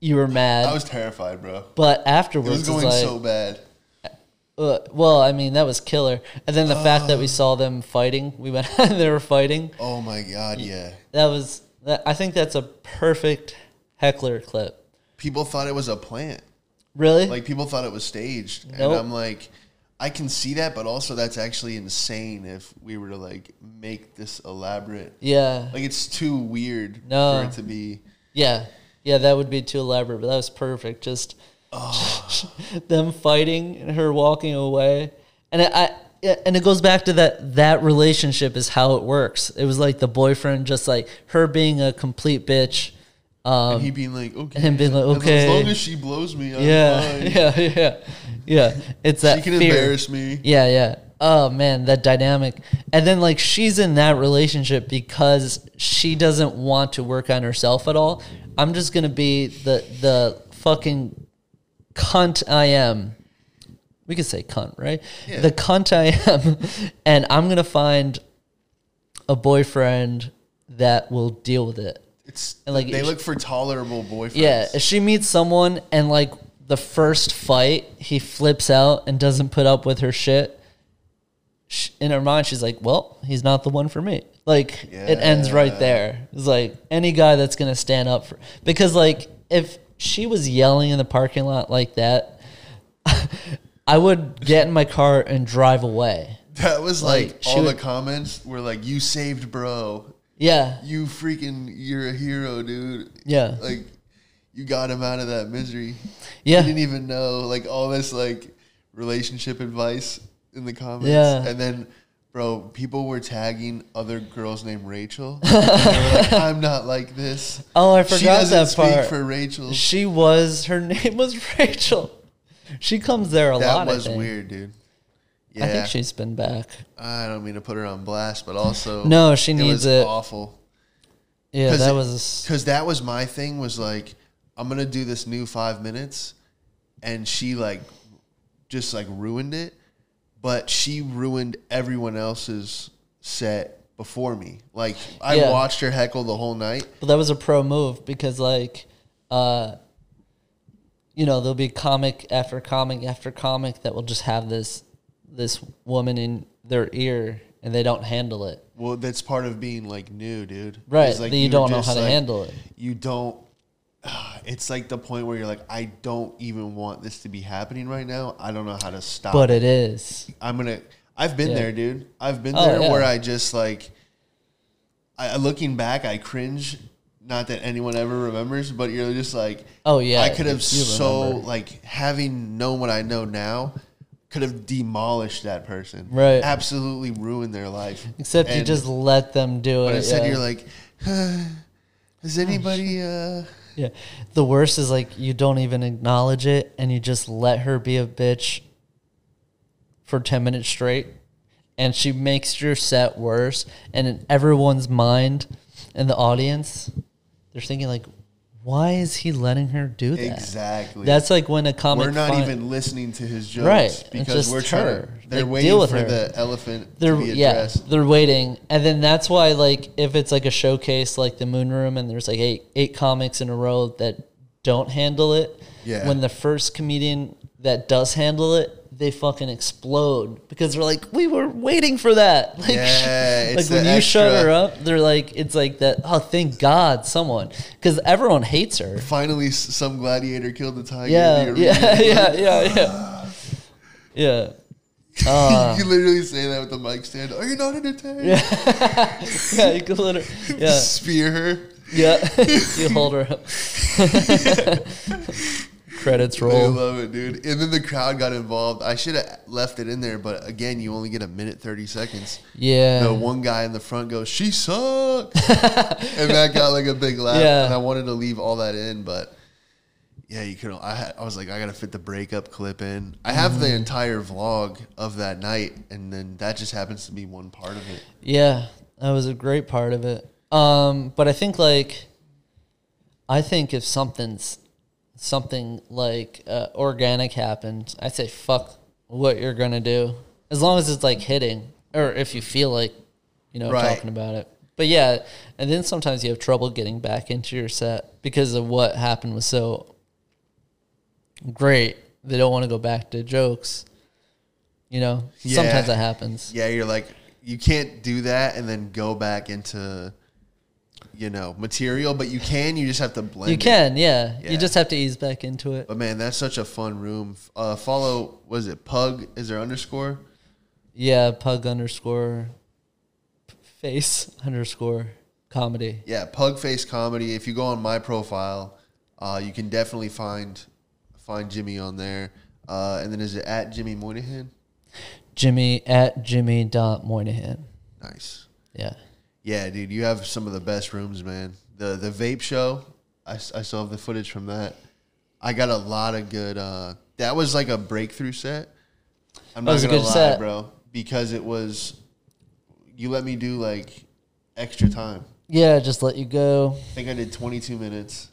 You were mad, I was terrified, bro. but afterwards, It was going like, so bad. uh, well, I mean, that was killer. And then the fact Uh. that we saw them fighting, we went, they were fighting. Oh my god, yeah. That was, that, I think that's a perfect heckler clip. People thought it was a plant. Really? Like people thought it was staged, and I'm like, I can see that, but also that's actually insane if we were to like make this elaborate. yeah. Like it's too weird No. for it to be. Yeah. Yeah, that would be too elaborate, but that was perfect. Just them fighting and her walking away. And it, I and it goes back to that that relationship is how it works. It was like the boyfriend just like her being a complete bitch. Um and he being like, okay, him being like, as- okay. as long as she blows me, I'm yeah, fine. yeah, yeah. Yeah. It's that She can fear. embarrass me. Yeah, yeah. Oh man, that dynamic. And then like she's in that relationship because she doesn't want to work on herself at all. I'm just gonna be the the fucking cunt I am. We could say cunt, right? Yeah. The cunt I am, and I'm gonna find a boyfriend that will deal with it. It's And, like, they look for tolerable boyfriends. Yeah, if she meets someone and like the first fight he flips out and doesn't put up with her shit, sh- in her mind she's like, "Well, he's not the one for me." Like it ends right there. It's like any guy that's gonna stand up for because like if she was yelling in the parking lot like that, I would get in my car and drive away. That was like, Like, she all would- the comments were like, "You saved, bro. Yeah, You freaking, you're a hero, dude. yeah, Like, you got him out of that misery. yeah. You didn't even know like all this like relationship advice in the comments. Yeah. And then, bro, people were tagging other girls named Rachel. And they were like, I'm not like this. Oh, I she forgot doesn't that speak part. for Rachel. She was her name was Rachel. She comes there a that lot. That was weird, dude. Yeah. I think she's been back. I don't mean to put her on blast, but also No, she it needs was it. awful. Yeah, that it- was Because that was my thing. Was like, I'm gonna do this new five minutes, and she like, just like ruined it. But she ruined everyone else's set before me. Like I Yeah. watched her heckle the whole night. but that was a pro move because like uh you know, there'll be comic after comic after comic that will just have this this woman in their ear and they don't handle it. Well, that's part of being like new, dude. Right. Like that you you're don't know how to like, handle it. You don't. It's like the point where you're like, I don't even want this to be happening right now. I don't know how to stop. But it. is. I'm gonna. I've been Yeah. there, dude. I've been Oh, there yeah. where I just like. I looking back, I cringe. Not that anyone ever remembers, but you're just like, Oh yeah. I could have so remember. like having known what I know now, could have demolished that person. Right. Absolutely ruined their life. Except you just let them do it. But instead, yeah. you're like, has anybody? Uh, Yeah. The worst is like you don't even acknowledge it and you just let her be a bitch for 10 minutes straight and she makes your set worse and in everyone's mind and the audience they're thinking like why is he letting her do that? exactly. That's like when a comic we're not find- even listening to his jokes, Right. Because we're trying. her. To, they're Like, waiting for her. the elephant they're to be yeah they're waiting and then that's why like if it's like a showcase like the moon room and there's like eight eight comics in a row that don't handle it Yeah. when the first comedian that does handle it they fucking explode because they're like we were waiting for that like, Yeah, like when you shut her up they're like it's like that oh thank god someone because everyone hates her Finally, some gladiator killed the tiger. yeah yeah yeah yeah yeah yeah Uh, you literally say that with the mic stand. Are you not entertained? yeah, yeah you could literally, yeah. Spear her. Yeah, you hold her up. Credits roll. I love it, dude. And then the crowd got involved. I should have left it in there, but again, you only get a minute thirty seconds. Yeah. The one guy in the front goes, "She sucks," and that got like a big laugh. Yeah. And I wanted to leave all that in, but yeah, you could. I had, I was like, I gotta fit the breakup clip in. I have Mm-hmm. the entire vlog of that night, and then that just happens to be one part of it. Yeah, that was a great part of it. Um, but I think like, I think if something's something like uh, organic happens, I say fuck what you're gonna do, as long as it's like hitting, or if you feel like, you know, Right. talking about it. But yeah, and then sometimes you have trouble getting back into your set because of what happened was so great. They don't want to go back to jokes. You know, Yeah. sometimes that happens. Yeah, you're like, you can't do that and then go back into, you know, material, but you can. You just have to blend. You can, yeah. Yeah. You just have to ease back into it. But man, that's such a fun room. Uh, follow, was it Pug? Is there underscore? Yeah, pug underscore face underscore comedy. Yeah, Pug Face Comedy. If you go on my profile, uh, you can definitely find find Jimmy on there. Uh, and then is it at Jimmy Moynihan? Jimmy at Jimmy dot Moynihan. Nice. Yeah. Yeah, dude, you have some of the best rooms, man. The the vape show, I still have the footage from that. I got a lot of good. Uh, that was like a breakthrough set. I'm That not was a gonna good lie, set. bro, because it was. You let me do like extra time. Yeah, just let you go. I think I did 22 minutes,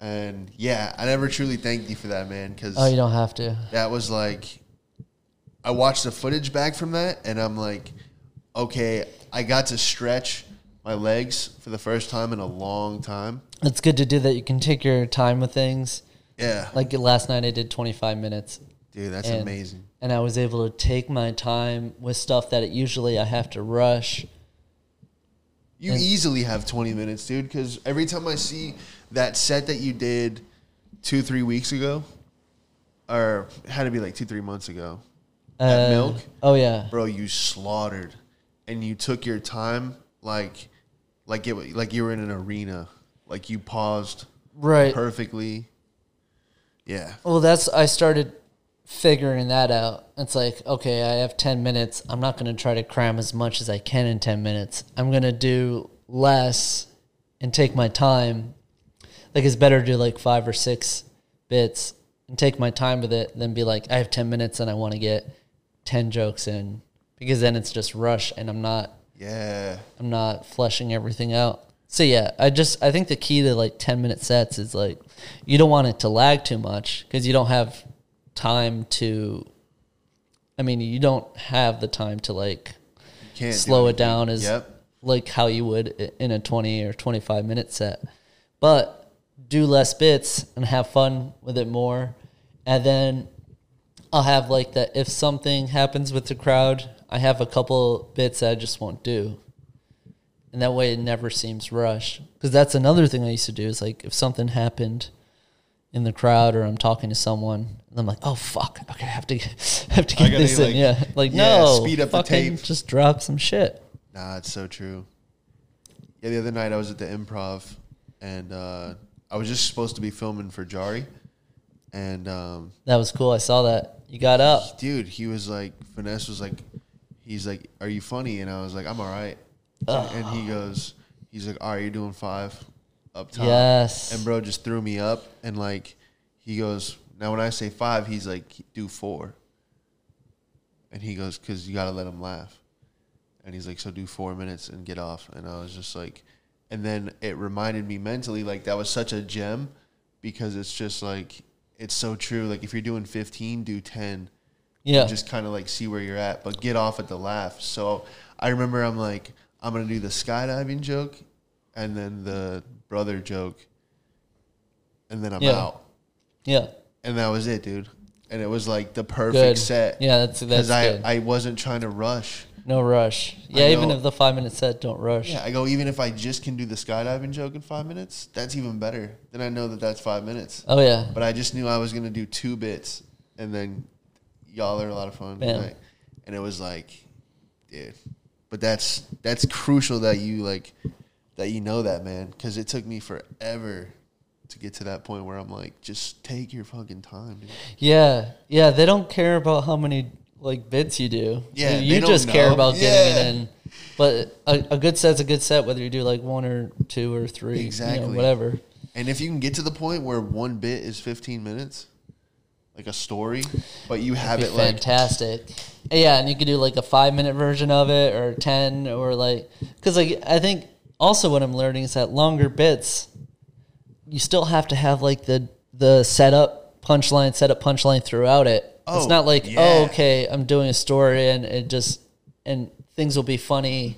and yeah, I never truly thanked you for that, man, because Oh, you don't have to. that was like. I watched the footage back from that, and I'm like, okay, I got to stretch my legs for the first time in a long time. It's good to do that. You can take your time with things. Yeah, Like last night, I did 25 minutes. dude, that's and- amazing. And I was able to take my time with stuff that it usually I have to rush. You and- easily have 20 minutes, dude, because every time I see that set that you did two, three weeks ago, or it had to be like two, three months ago, At Uh, Milk? Oh, yeah. bro, you slaughtered, and you took your time like, like it, like you were in an arena, like you paused Right. perfectly. Yeah, Well, that's I started figuring that out. It's like, okay, I have 10 minutes. I'm not going to try to cram as much as I can in 10 minutes. I'm going to do less and take my time. Like it's better to do like 5 or 6 bits and take my time with it than be like I have 10 minutes and I want to get 10 jokes in because then it's just rush and I'm not yeah, I'm not fleshing everything out. So yeah, I just I think the key to like 10 minute sets is like you don't want it to lag too much cuz you don't have time to I mean, you don't have the time to like can't do slow it down as Yep. like how you would in a 20 or 25 minute set. But do less bits and have fun with it more. And then I'll have like that if something happens with the crowd, I have a couple bits that I just won't do. And that way it never seems rushed. Because that's another thing I used to do is like if something happened in the crowd or I'm talking to someone, and I'm like, oh fuck, okay, I have to I have to get gotta, this in. like- Yeah, like yeah, no, speed up the tape. Just drop some shit. Nah, it's so true. Yeah, the other night I was at the improv and uh, I was just supposed to be filming for Jari. And um, That was cool. I saw that. You got up. dude, he was like, Finesse was like, he's like, Are you funny? And I was like, I'm all right. And he goes, He's like, All right, you're doing five up top. Yes. And bro just threw me up. And like, he goes, Now when I say five, he's like, Do four. And he goes, Because you got to let him laugh. And he's like, so do four minutes and get off. And I was just like, and then it reminded me mentally, like that was such a gem because it's just like, it's so true. Like if you're doing 15, do 10. Yeah. Just kind of like see where you're at, but get off at the laugh. So I remember I'm like, I'm going to do the skydiving joke and then the brother joke. And then I'm Yeah. out. yeah. And that was it, dude. And it was like the perfect Good. set. Yeah, that's that's Because I. I wasn't trying to rush. no rush. Yeah, even know. if the five minute set, don't rush. Yeah, I go even if I just can do the skydiving joke in five minutes, that's even better. Then I know that that's five minutes. Oh yeah. But I just knew I was gonna do two bits, and then y'all are a lot of fun, Bam. and it was like, dude. But that's that's crucial that you like that you know that, man. Because it took me forever to get to that point where I'm like, just take your fucking time, dude. Yeah, yeah. They don't care about how many like bits you do. Yeah, you don't just care know. about getting it in. But a, a good set's a good set, whether you do like one or two or three, exactly, Exactly. whatever. And if you can get to the point where one bit is 15 minutes, like a story, but you have it like fantastic. Yeah, and you could do like a five minute version of it or ten or like because like I think also what I'm learning is that longer bits, you still have to have like the the setup punchline, setup punchline throughout it. it's Oh, not like yeah. oh okay, I'm doing a story and it just and things will be funny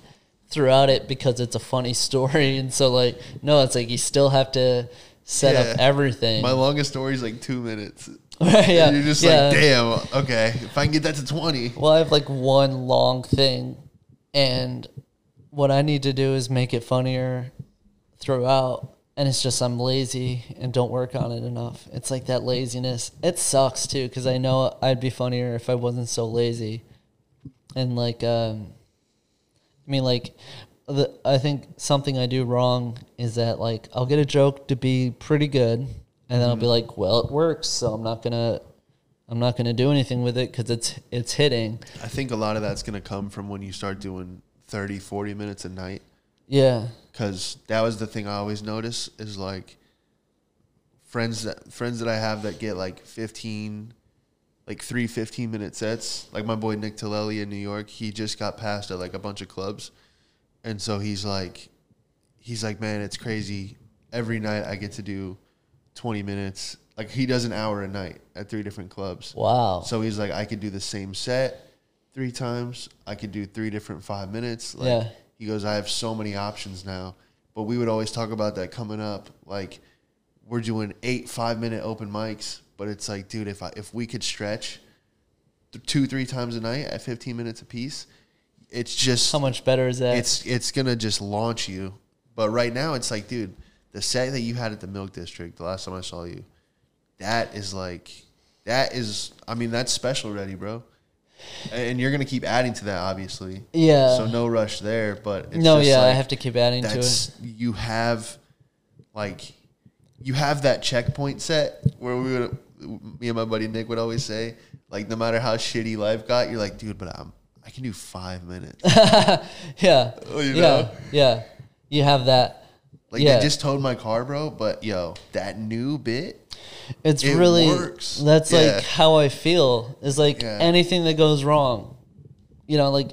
throughout it because it's a funny story and so like no, it's like you still have to set up everything. my longest story is like two minutes. yeah, And you're just yeah. like, damn, okay, if I can get that to 20. Well, I have like one long thing, and what I need to do is make it funnier throughout. And it's just I'm lazy and don't work on it enough. It's like that laziness. It sucks too because I know I'd be funnier if I wasn't so lazy. And like, um, I mean, like, the, I think something I do wrong is that like I'll get a joke to be pretty good, and then I'll be mm. like, well, it works, so I'm not gonna, I'm not gonna do anything with it because it's it's hitting. I think a lot of that's going to come from when you start doing 30, 40 minutes a night. Yeah, because that was the thing I always notice is like friends that friends that I have that get like 15 like three 15 minute sets like my boy Nick Tillelli in New York he just got passed at like a bunch of clubs and so he's like he's like man it's crazy every night I get to do 20 minutes like he does an hour a night at three different clubs wow. so he's like, I could do the same set three times. I could do three different five minutes. Like, Yeah. He goes, I have so many options now. But we would always talk about that coming up. Like, we're doing eight five minute open mics, but it's like, dude, if I if we could stretch th- two three times a night at 15 minutes a piece, it's just How much better is that? it's it's gonna just launch you. But right now, it's like, dude, the set that you had at the Milk District the last time I saw you, that is like, that is, I mean, that's special ready, bro. And you're gonna keep adding to that, obviously. Yeah. So no rush there, but it's no, yeah, I have to keep adding to it. You have, like, you have that checkpoint set where we would, me and my buddy Nick would always say, like, no matter how shitty life got, you're like, dude, but I'm, I can do five minutes. Yeah, you yeah, yeah. You have that. Like yeah, they just towed my car, bro. But yo, that new bit, it's it really works. that's Yeah. like how I feel. Is like Yeah. anything that goes wrong, you know, like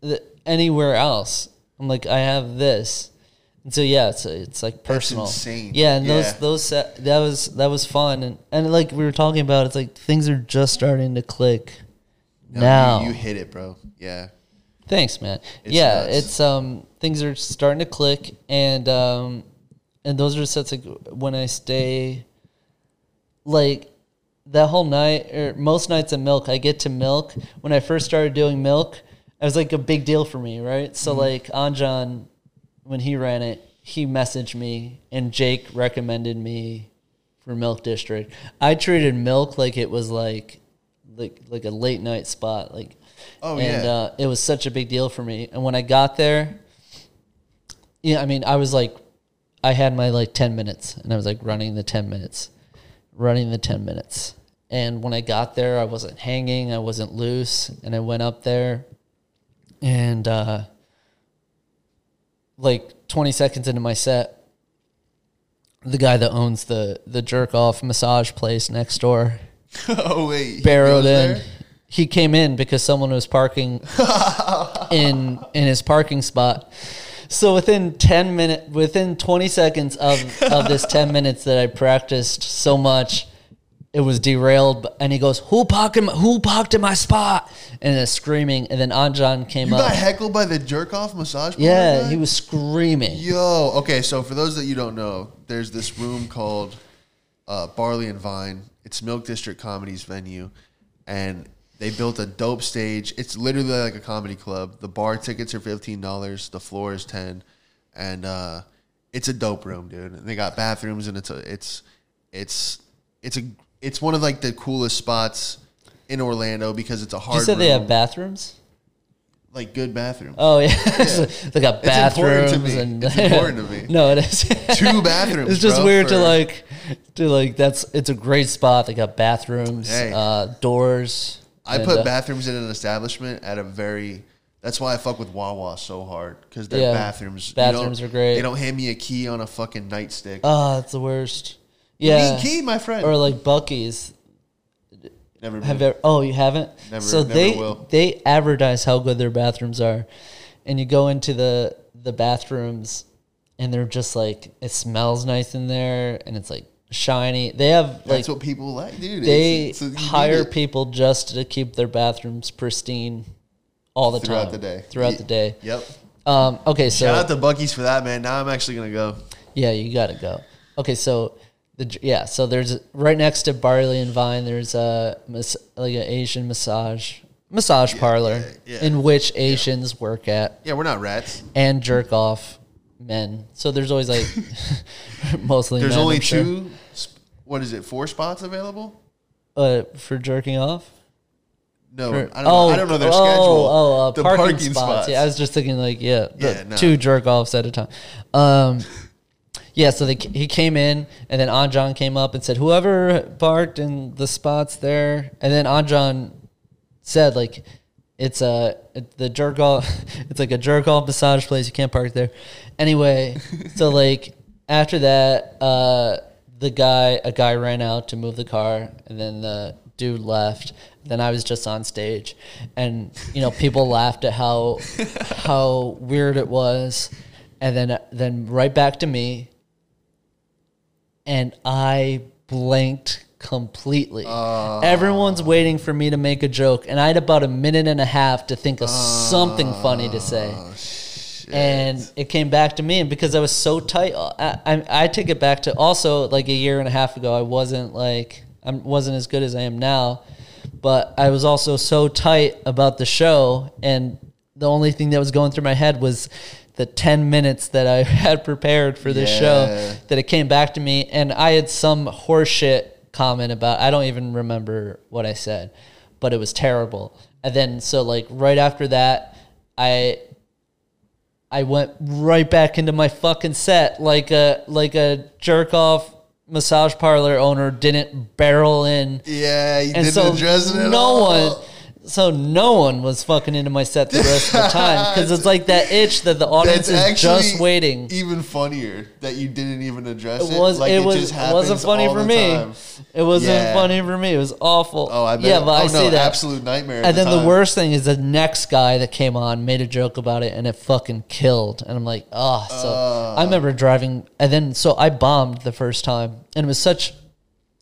the, anywhere else. I'm like I have this, and so yeah, it's it's like personal. Yeah, and those those that was that was fun, and and like we were talking about, it's like things are just starting to click no, now. you, you hit it, bro. Yeah, Thanks, man. It's yeah, nuts. it's um things are starting to click, and um and those are sets like when I stay, like that whole night or most nights at Milk, I get to Milk. When I first started doing Milk, it was like a big deal for me, right? So Mm-hmm. like Anjan, when he ran it, he messaged me, and Jake recommended me for Milk District. I treated Milk like it was like like like a late night spot, like Oh, and yeah. uh, it was such a big deal for me. And when I got there, yeah, I mean, I was like, I had my like ten minutes, and I was like running the ten minutes, running the ten minutes. And when I got there, I wasn't hanging, I wasn't loose, and I went up there, and uh, like twenty seconds into my set, the guy that owns the the jerk off massage place next door oh wait, barreled in. there? He came in because someone was parking in in his parking spot. So within ten minute, within twenty seconds of of this ten minutes that I practiced so much, it was derailed. And he goes, "Who parked in my, Who parked in my spot?" And then screaming. And then Anjan came You up. got heckled by the jerk off massage. yeah, guy? he was screaming. Yo, okay. So for those that you don't know, there's this room called uh, Barley and Vine. It's Milk District Comedy's venue, and they built a dope stage. It's literally like a comedy club. The bar tickets are fifteen dollars. The floor is ten, and uh, it's a dope room, dude. And they got bathrooms, and it's a it's it's it's a it's one of like the coolest spots in Orlando because it's a hard. you said they have bathrooms. like good bathrooms. Oh yeah, they got It's important to bathrooms me. and It's important to me. no, it is Two bathrooms. It's just bro, weird to like, to like. That's it's a great spot. They got bathrooms, Hey. uh, doors. I put uh, bathrooms in an establishment at a very. That's why I fuck with Wawa so hard because their Yeah. bathrooms. Bathrooms are great. They don't hand me a key on a fucking nightstick. Oh, that's the worst. Yeah, key, my friend. or like Buc-ee's. Never. Have been. you, oh, you haven't? Never- so never they will. they advertise how good their bathrooms are, and you go into the the bathrooms, and they're just like it smells nice in there, and it's like shiny. They have like That's what people like, dude. they It's- it's- hire people just to keep their bathrooms pristine all the throughout time the day. Throughout Ye- the day. Yep. Um, okay, so Shout out to Buc-ee's for that, man. Now I'm actually gonna go. yeah, you gotta go. Okay, so the yeah, so there's right next to Barley and Vine. There's a like an Asian massage massage parlor yeah, yeah. in which Asians work at Yeah, we're not rats. and jerk off men. So there's always like mostly There's men, only sure. two. sp- What is it? Four spots available? uh, for jerking off. No, For- I don't. know. I don't know their oh, schedule. Oh, uh, the parking, spots. Yeah, I was just thinking like yeah, Yeah, no. two jerk offs at a time. Um, yeah, so they, he came in, and then Anjan came up and said, "Whoever parked in the spots there," and then Anjan said like. It's a it, the jerk off. It's like a jerk off massage place. You can't park there. Anyway, so like after that, uh, the guy a guy ran out to move the car, and then the dude left. Then I was just on stage, and you know people laughed at how how weird it was, and then then right back to me, and I blinked completely. Uh. Everyone's waiting for me to make a joke, and I had about a minute and a half to think of something funny to say. Ah, and it came back to me, and because I was so tight, uh, I, I, I take it back to also like a year and a half ago. I wasn't like I wasn't as good as I am now, but I was also so tight about the show, and the only thing that was going through my head was the 10 minutes that I had prepared for this Yeah. show that it came back to me and I had some horseshit comment about I don't even remember what I said, but it was terrible. And then so like right after that, I I went right back into my fucking set like a like a jerk off massage parlor owner didn't barrel in Yeah, you and didn't so address it no all. one so no one was fucking into my set the rest of the time because it's like that itch that the audience That's is just waiting Even funnier that you didn't even address it. it was Like, it was it wasn't funny for me. time. It wasn't Yeah. funny for me. It was awful. Oh, I bet. Yeah, but I oh, see no, that. absolute nightmare. and then the worst thing is the next guy that came on made a joke about it and it fucking killed. And I'm like, oh, so I uh. remember driving and then so I bombed the first time and it was such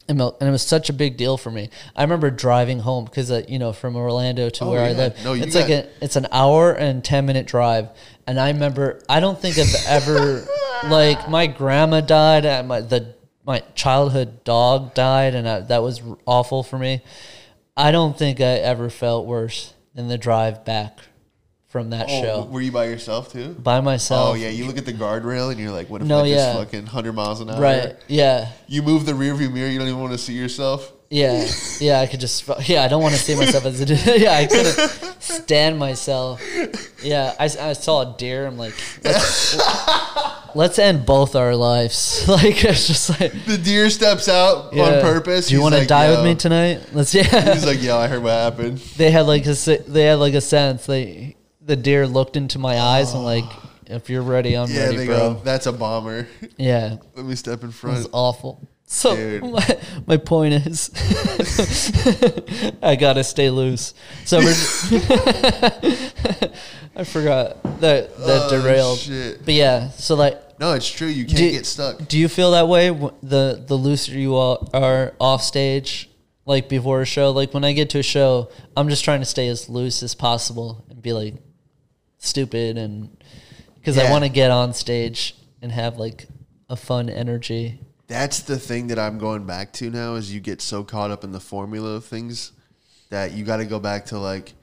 and it was such a big deal for me. I remember driving home because uh, you know from Orlando to Oh, where I live, No, it's like a it's an hour and ten minute drive. And I remember I don't think I've ever like my grandma died and my the my childhood dog died and I, that was awful for me. I don't think I ever felt worse than the drive back from that Oh, show Were you by yourself too? by myself. Oh yeah, you look at the guardrail and you're like, what if No, I just fucking hundred miles an hour? Right. Yeah. You move the rearview mirror, you don't even want to see yourself. Yeah, yeah, I could just, yeah, I don't want to see myself as a, yeah, I couldn't stand myself. Yeah, I, I saw a deer. I'm like, let's, let's end both our lives. Like, it's just like, The deer steps out yeah. on purpose. Do you want to like, die "Yo." with me tonight? Let's, yeah. He's like, yo, I heard what happened. they had like a, they had like a sense. They, the deer looked into my eyes and like, ah. if you're ready, I'm Yeah, ready, they bro. go, that's a bomber. Yeah, Let me step in it was front. awful. So Dude. my, my point is, I gotta stay loose. So we're, I forgot that that Oh, derailed. shit. But yeah, so like, No, it's true. You can't Do- get stuck. do you feel that way? wh- The the looser you all are off stage, like before a show. Like when I get to a show, I'm just trying to stay as loose as possible and be like stupid and because I want to get on stage and have like a fun energy. That's the thing that I'm going back to now is you get so caught up in the formula of things that you got to go back to like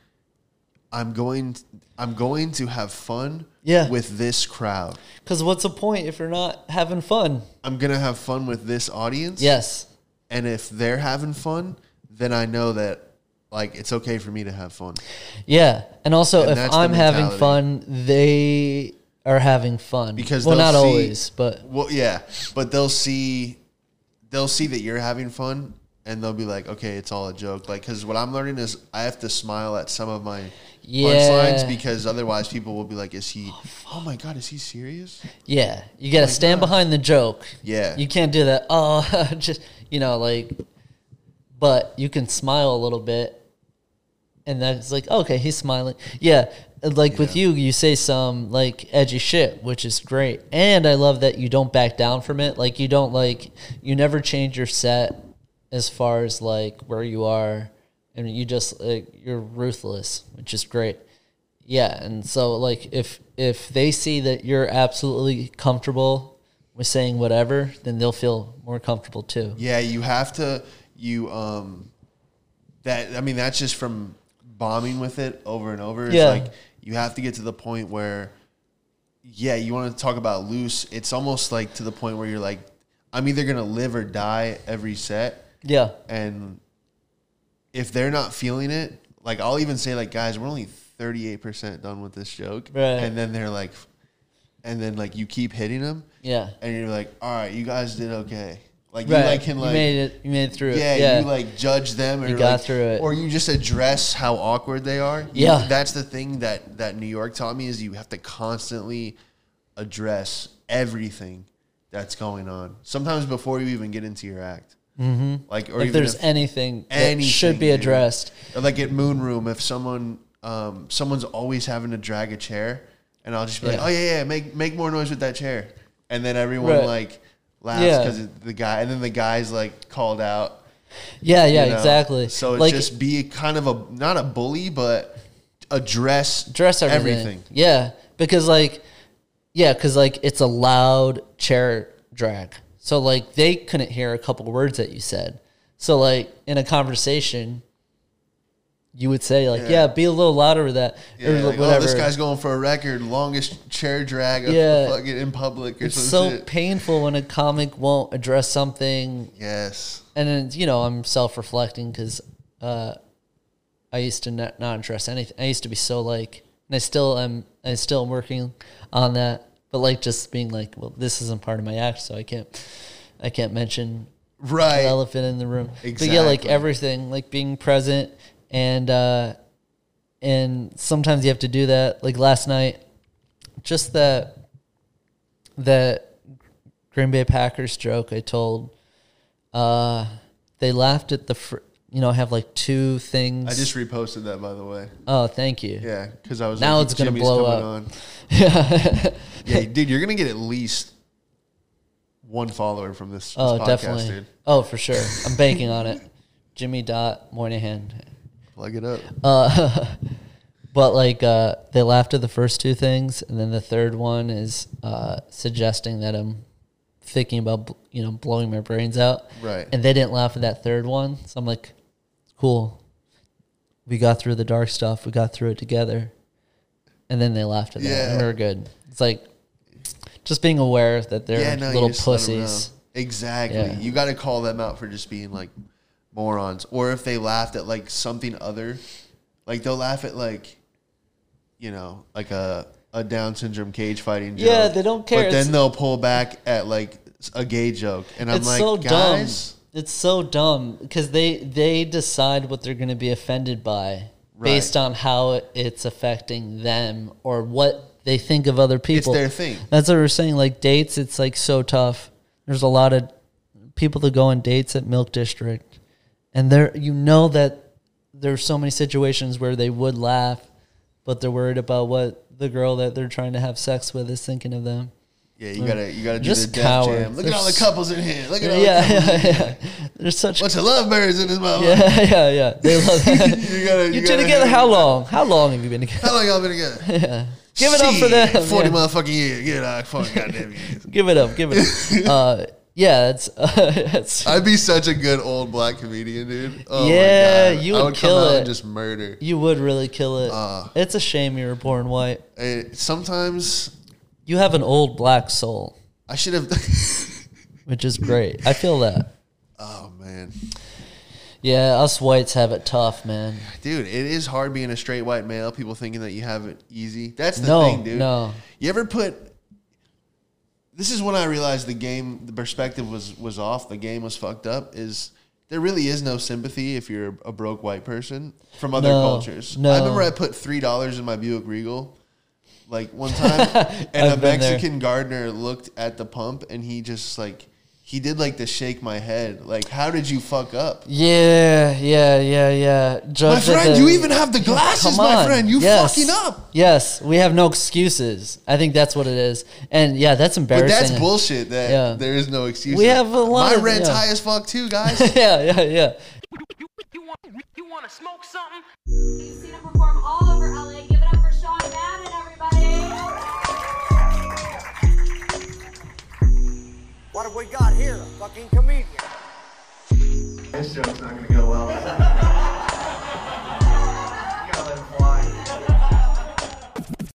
I'm going I'm going to have fun Yeah. with this crowd. Because what's the point if you're not having fun? I'm going to have fun with this audience. Yes. And if they're having fun, then I know that like it's okay for me to have fun. Yeah, and also And if that's the I'm having mentality. fun, they are having fun. Because well, they'll not see- always, but Well, yeah, but they'll see, they'll see that you're having fun, and they'll be like, okay, it's all a joke. Like, because what I'm learning is I have to smile at some of my Yeah. punchlines because otherwise people will be like, is he? Oh, oh my god, is he serious? yeah, you got to stand God. behind the joke. Yeah. You can't do that. Oh, just you know, like, but you can smile a little bit, and that's like, okay, he's smiling. Yeah, like with you, you say some like edgy shit, which is great, and I love that you don't back down from it. Like you don't like you never change your set as far as like where you are, and you just like, you're ruthless, which is great. Yeah, and so like if if they see that you're absolutely comfortable with saying whatever, then they'll feel more comfortable too. Yeah, you have to. You um, that I mean that's just from bombing with it over and over. It's Yeah. like you have to get to the point where, yeah, you want to talk about loose. It's almost like to the point where you're like, I'm either gonna live or die every set, Yeah. and if they're not feeling it, like I'll even say like, guys, we're only 38 percent done with this joke, Right. and then they're like, and then like you keep hitting them, Yeah. and you're like, all right, you guys did okay. Like Right. you like can like you made it you made it through it. yeah, Yeah. you like judge them or You got like- through it. or you just address how awkward they are. You- Yeah. that's the thing that that New York taught me is you have to constantly address everything that's going on. Sometimes before you even get into your act, mm-hmm. like or if even there's if, anything that anything, should be addressed. or like at Moon Room, if someone um, someone's always having to drag a chair, and I'll just be like, oh yeah, yeah, make make more noise with that chair, and then everyone Right. like laughs Yeah. because the guy, and then the guy's like called out. Yeah, yeah, you know? exactly. So it's like just be kind of a not a bully, but address dress everything. everything. Yeah, because like, yeah, because like it's a loud chair drag. So like they couldn't hear a couple words that you said. So like in a conversation, you would say like, yeah, Yeah. be a little louder with that Yeah, or like, whatever. oh, this guy's going for a record, longest chair drag of Yeah. fucking in public or it's some so shit. painful when a comic won't address something Yes. and then you know I'm self reflecting because uh, I used to not, not address anything. I used to be so like, and I still am. I still am working on that, but like just being like, well, this isn't part of my act, so I can't, I can't mention the Right. elephant in the room. But yeah, like Exactly. everything, like being present and uh, and sometimes you have to do that. Like last night, just that that Green Bay Packers joke I told. Uh, they laughed at the, fr- you know, I have like two things. I just reposted that by the way. oh, thank you. Yeah, because I was Now like, it's gonna blow up. On. Yeah. Yeah, dude, you're gonna get at least one follower from this, this oh, podcast, definitely. dude. Oh, for sure. I'm banking on it. Jimmy Dot Moynihan. Plug it up. Uh, but like uh, they laughed at the first two things, and then the third one is uh, suggesting that I'm thinking about bl- you know blowing my brains out, Right. and they didn't laugh at that third one. So I'm like, cool. We got through the dark stuff. We got through it together, and then they laughed at that, and we were good. It's like just being aware that they're yeah, no, little just let 'em know. pussies. Exactly. Yeah. You got to call them out for just being like morons, or if they laughed at like something other, like they'll laugh at like, you know, like a a Down syndrome cage fighting joke. Yeah, they don't care. But It's- then they'll pull back at like a gay joke, and I'm it's like, so guys. dumb. It's so dumb because they they decide what they're going to be offended by based on how it's affecting them or what they think of other people. It's their thing. That's what we're saying. Like dates, it's like so tough. There's a lot of people that go on dates at Milk District, and there you know that there's so many situations where they would laugh, but they're worried about what the girl that they're trying to have sex with is thinking of them. Yeah, you gotta you gotta do Just the cowards. Jam. Look at all the couples in here. Look at all Yeah, the couples. yeah, yeah. There's such Bunch of lovebirds in this motherfucker. Yeah, yeah, yeah. They love that. You gotta- you you two together? How long? How long have you been together? How long y'all been together? yeah. Give it up for Shit, them. Forty yeah. motherfucking years. Get out, fucking goddamn years. Give it up. Give it up. uh, yeah, it's, uh, it's I'd be such a good old black comedian, dude. Oh Yeah, my God. you I would would kill it. and just murder. you would really kill it. Uh. it's a shame you were born white. Eh, sometimes You have an old black soul, I should have. which is great. I feel that. oh man, Yeah, us whites have it tough, man. Dude, it is hard being a straight white male. People thinking that you have it easy. That's the No, thing, dude. no. You ever put? This is when I realized the game, the perspective was was off. The game was fucked up. Is there really is no sympathy if you're a broke white person from other No, cultures? no. I remember I put three dollars in my Buick Regal, like one time, and a been there. Mexican gardener looked at the pump and he just like he did like the shake my head. Like, how did you fuck up? Yeah, yeah, yeah, yeah. My Judge at friend, the- you even have the glasses, Come my friend. You Yes. fucking up. Yes, we have no excuses. I think that's what it is. And yeah, that's embarrassing. But that's bullshit. That Yeah. there is no excuse. We have a lot My of- rent's yeah. high as fuck too, guys. yeah, yeah, yeah. You, you want you want to smoke something? You've seen him perform all over LA. What have we got here? A fucking comedian. this joke's not gonna go well.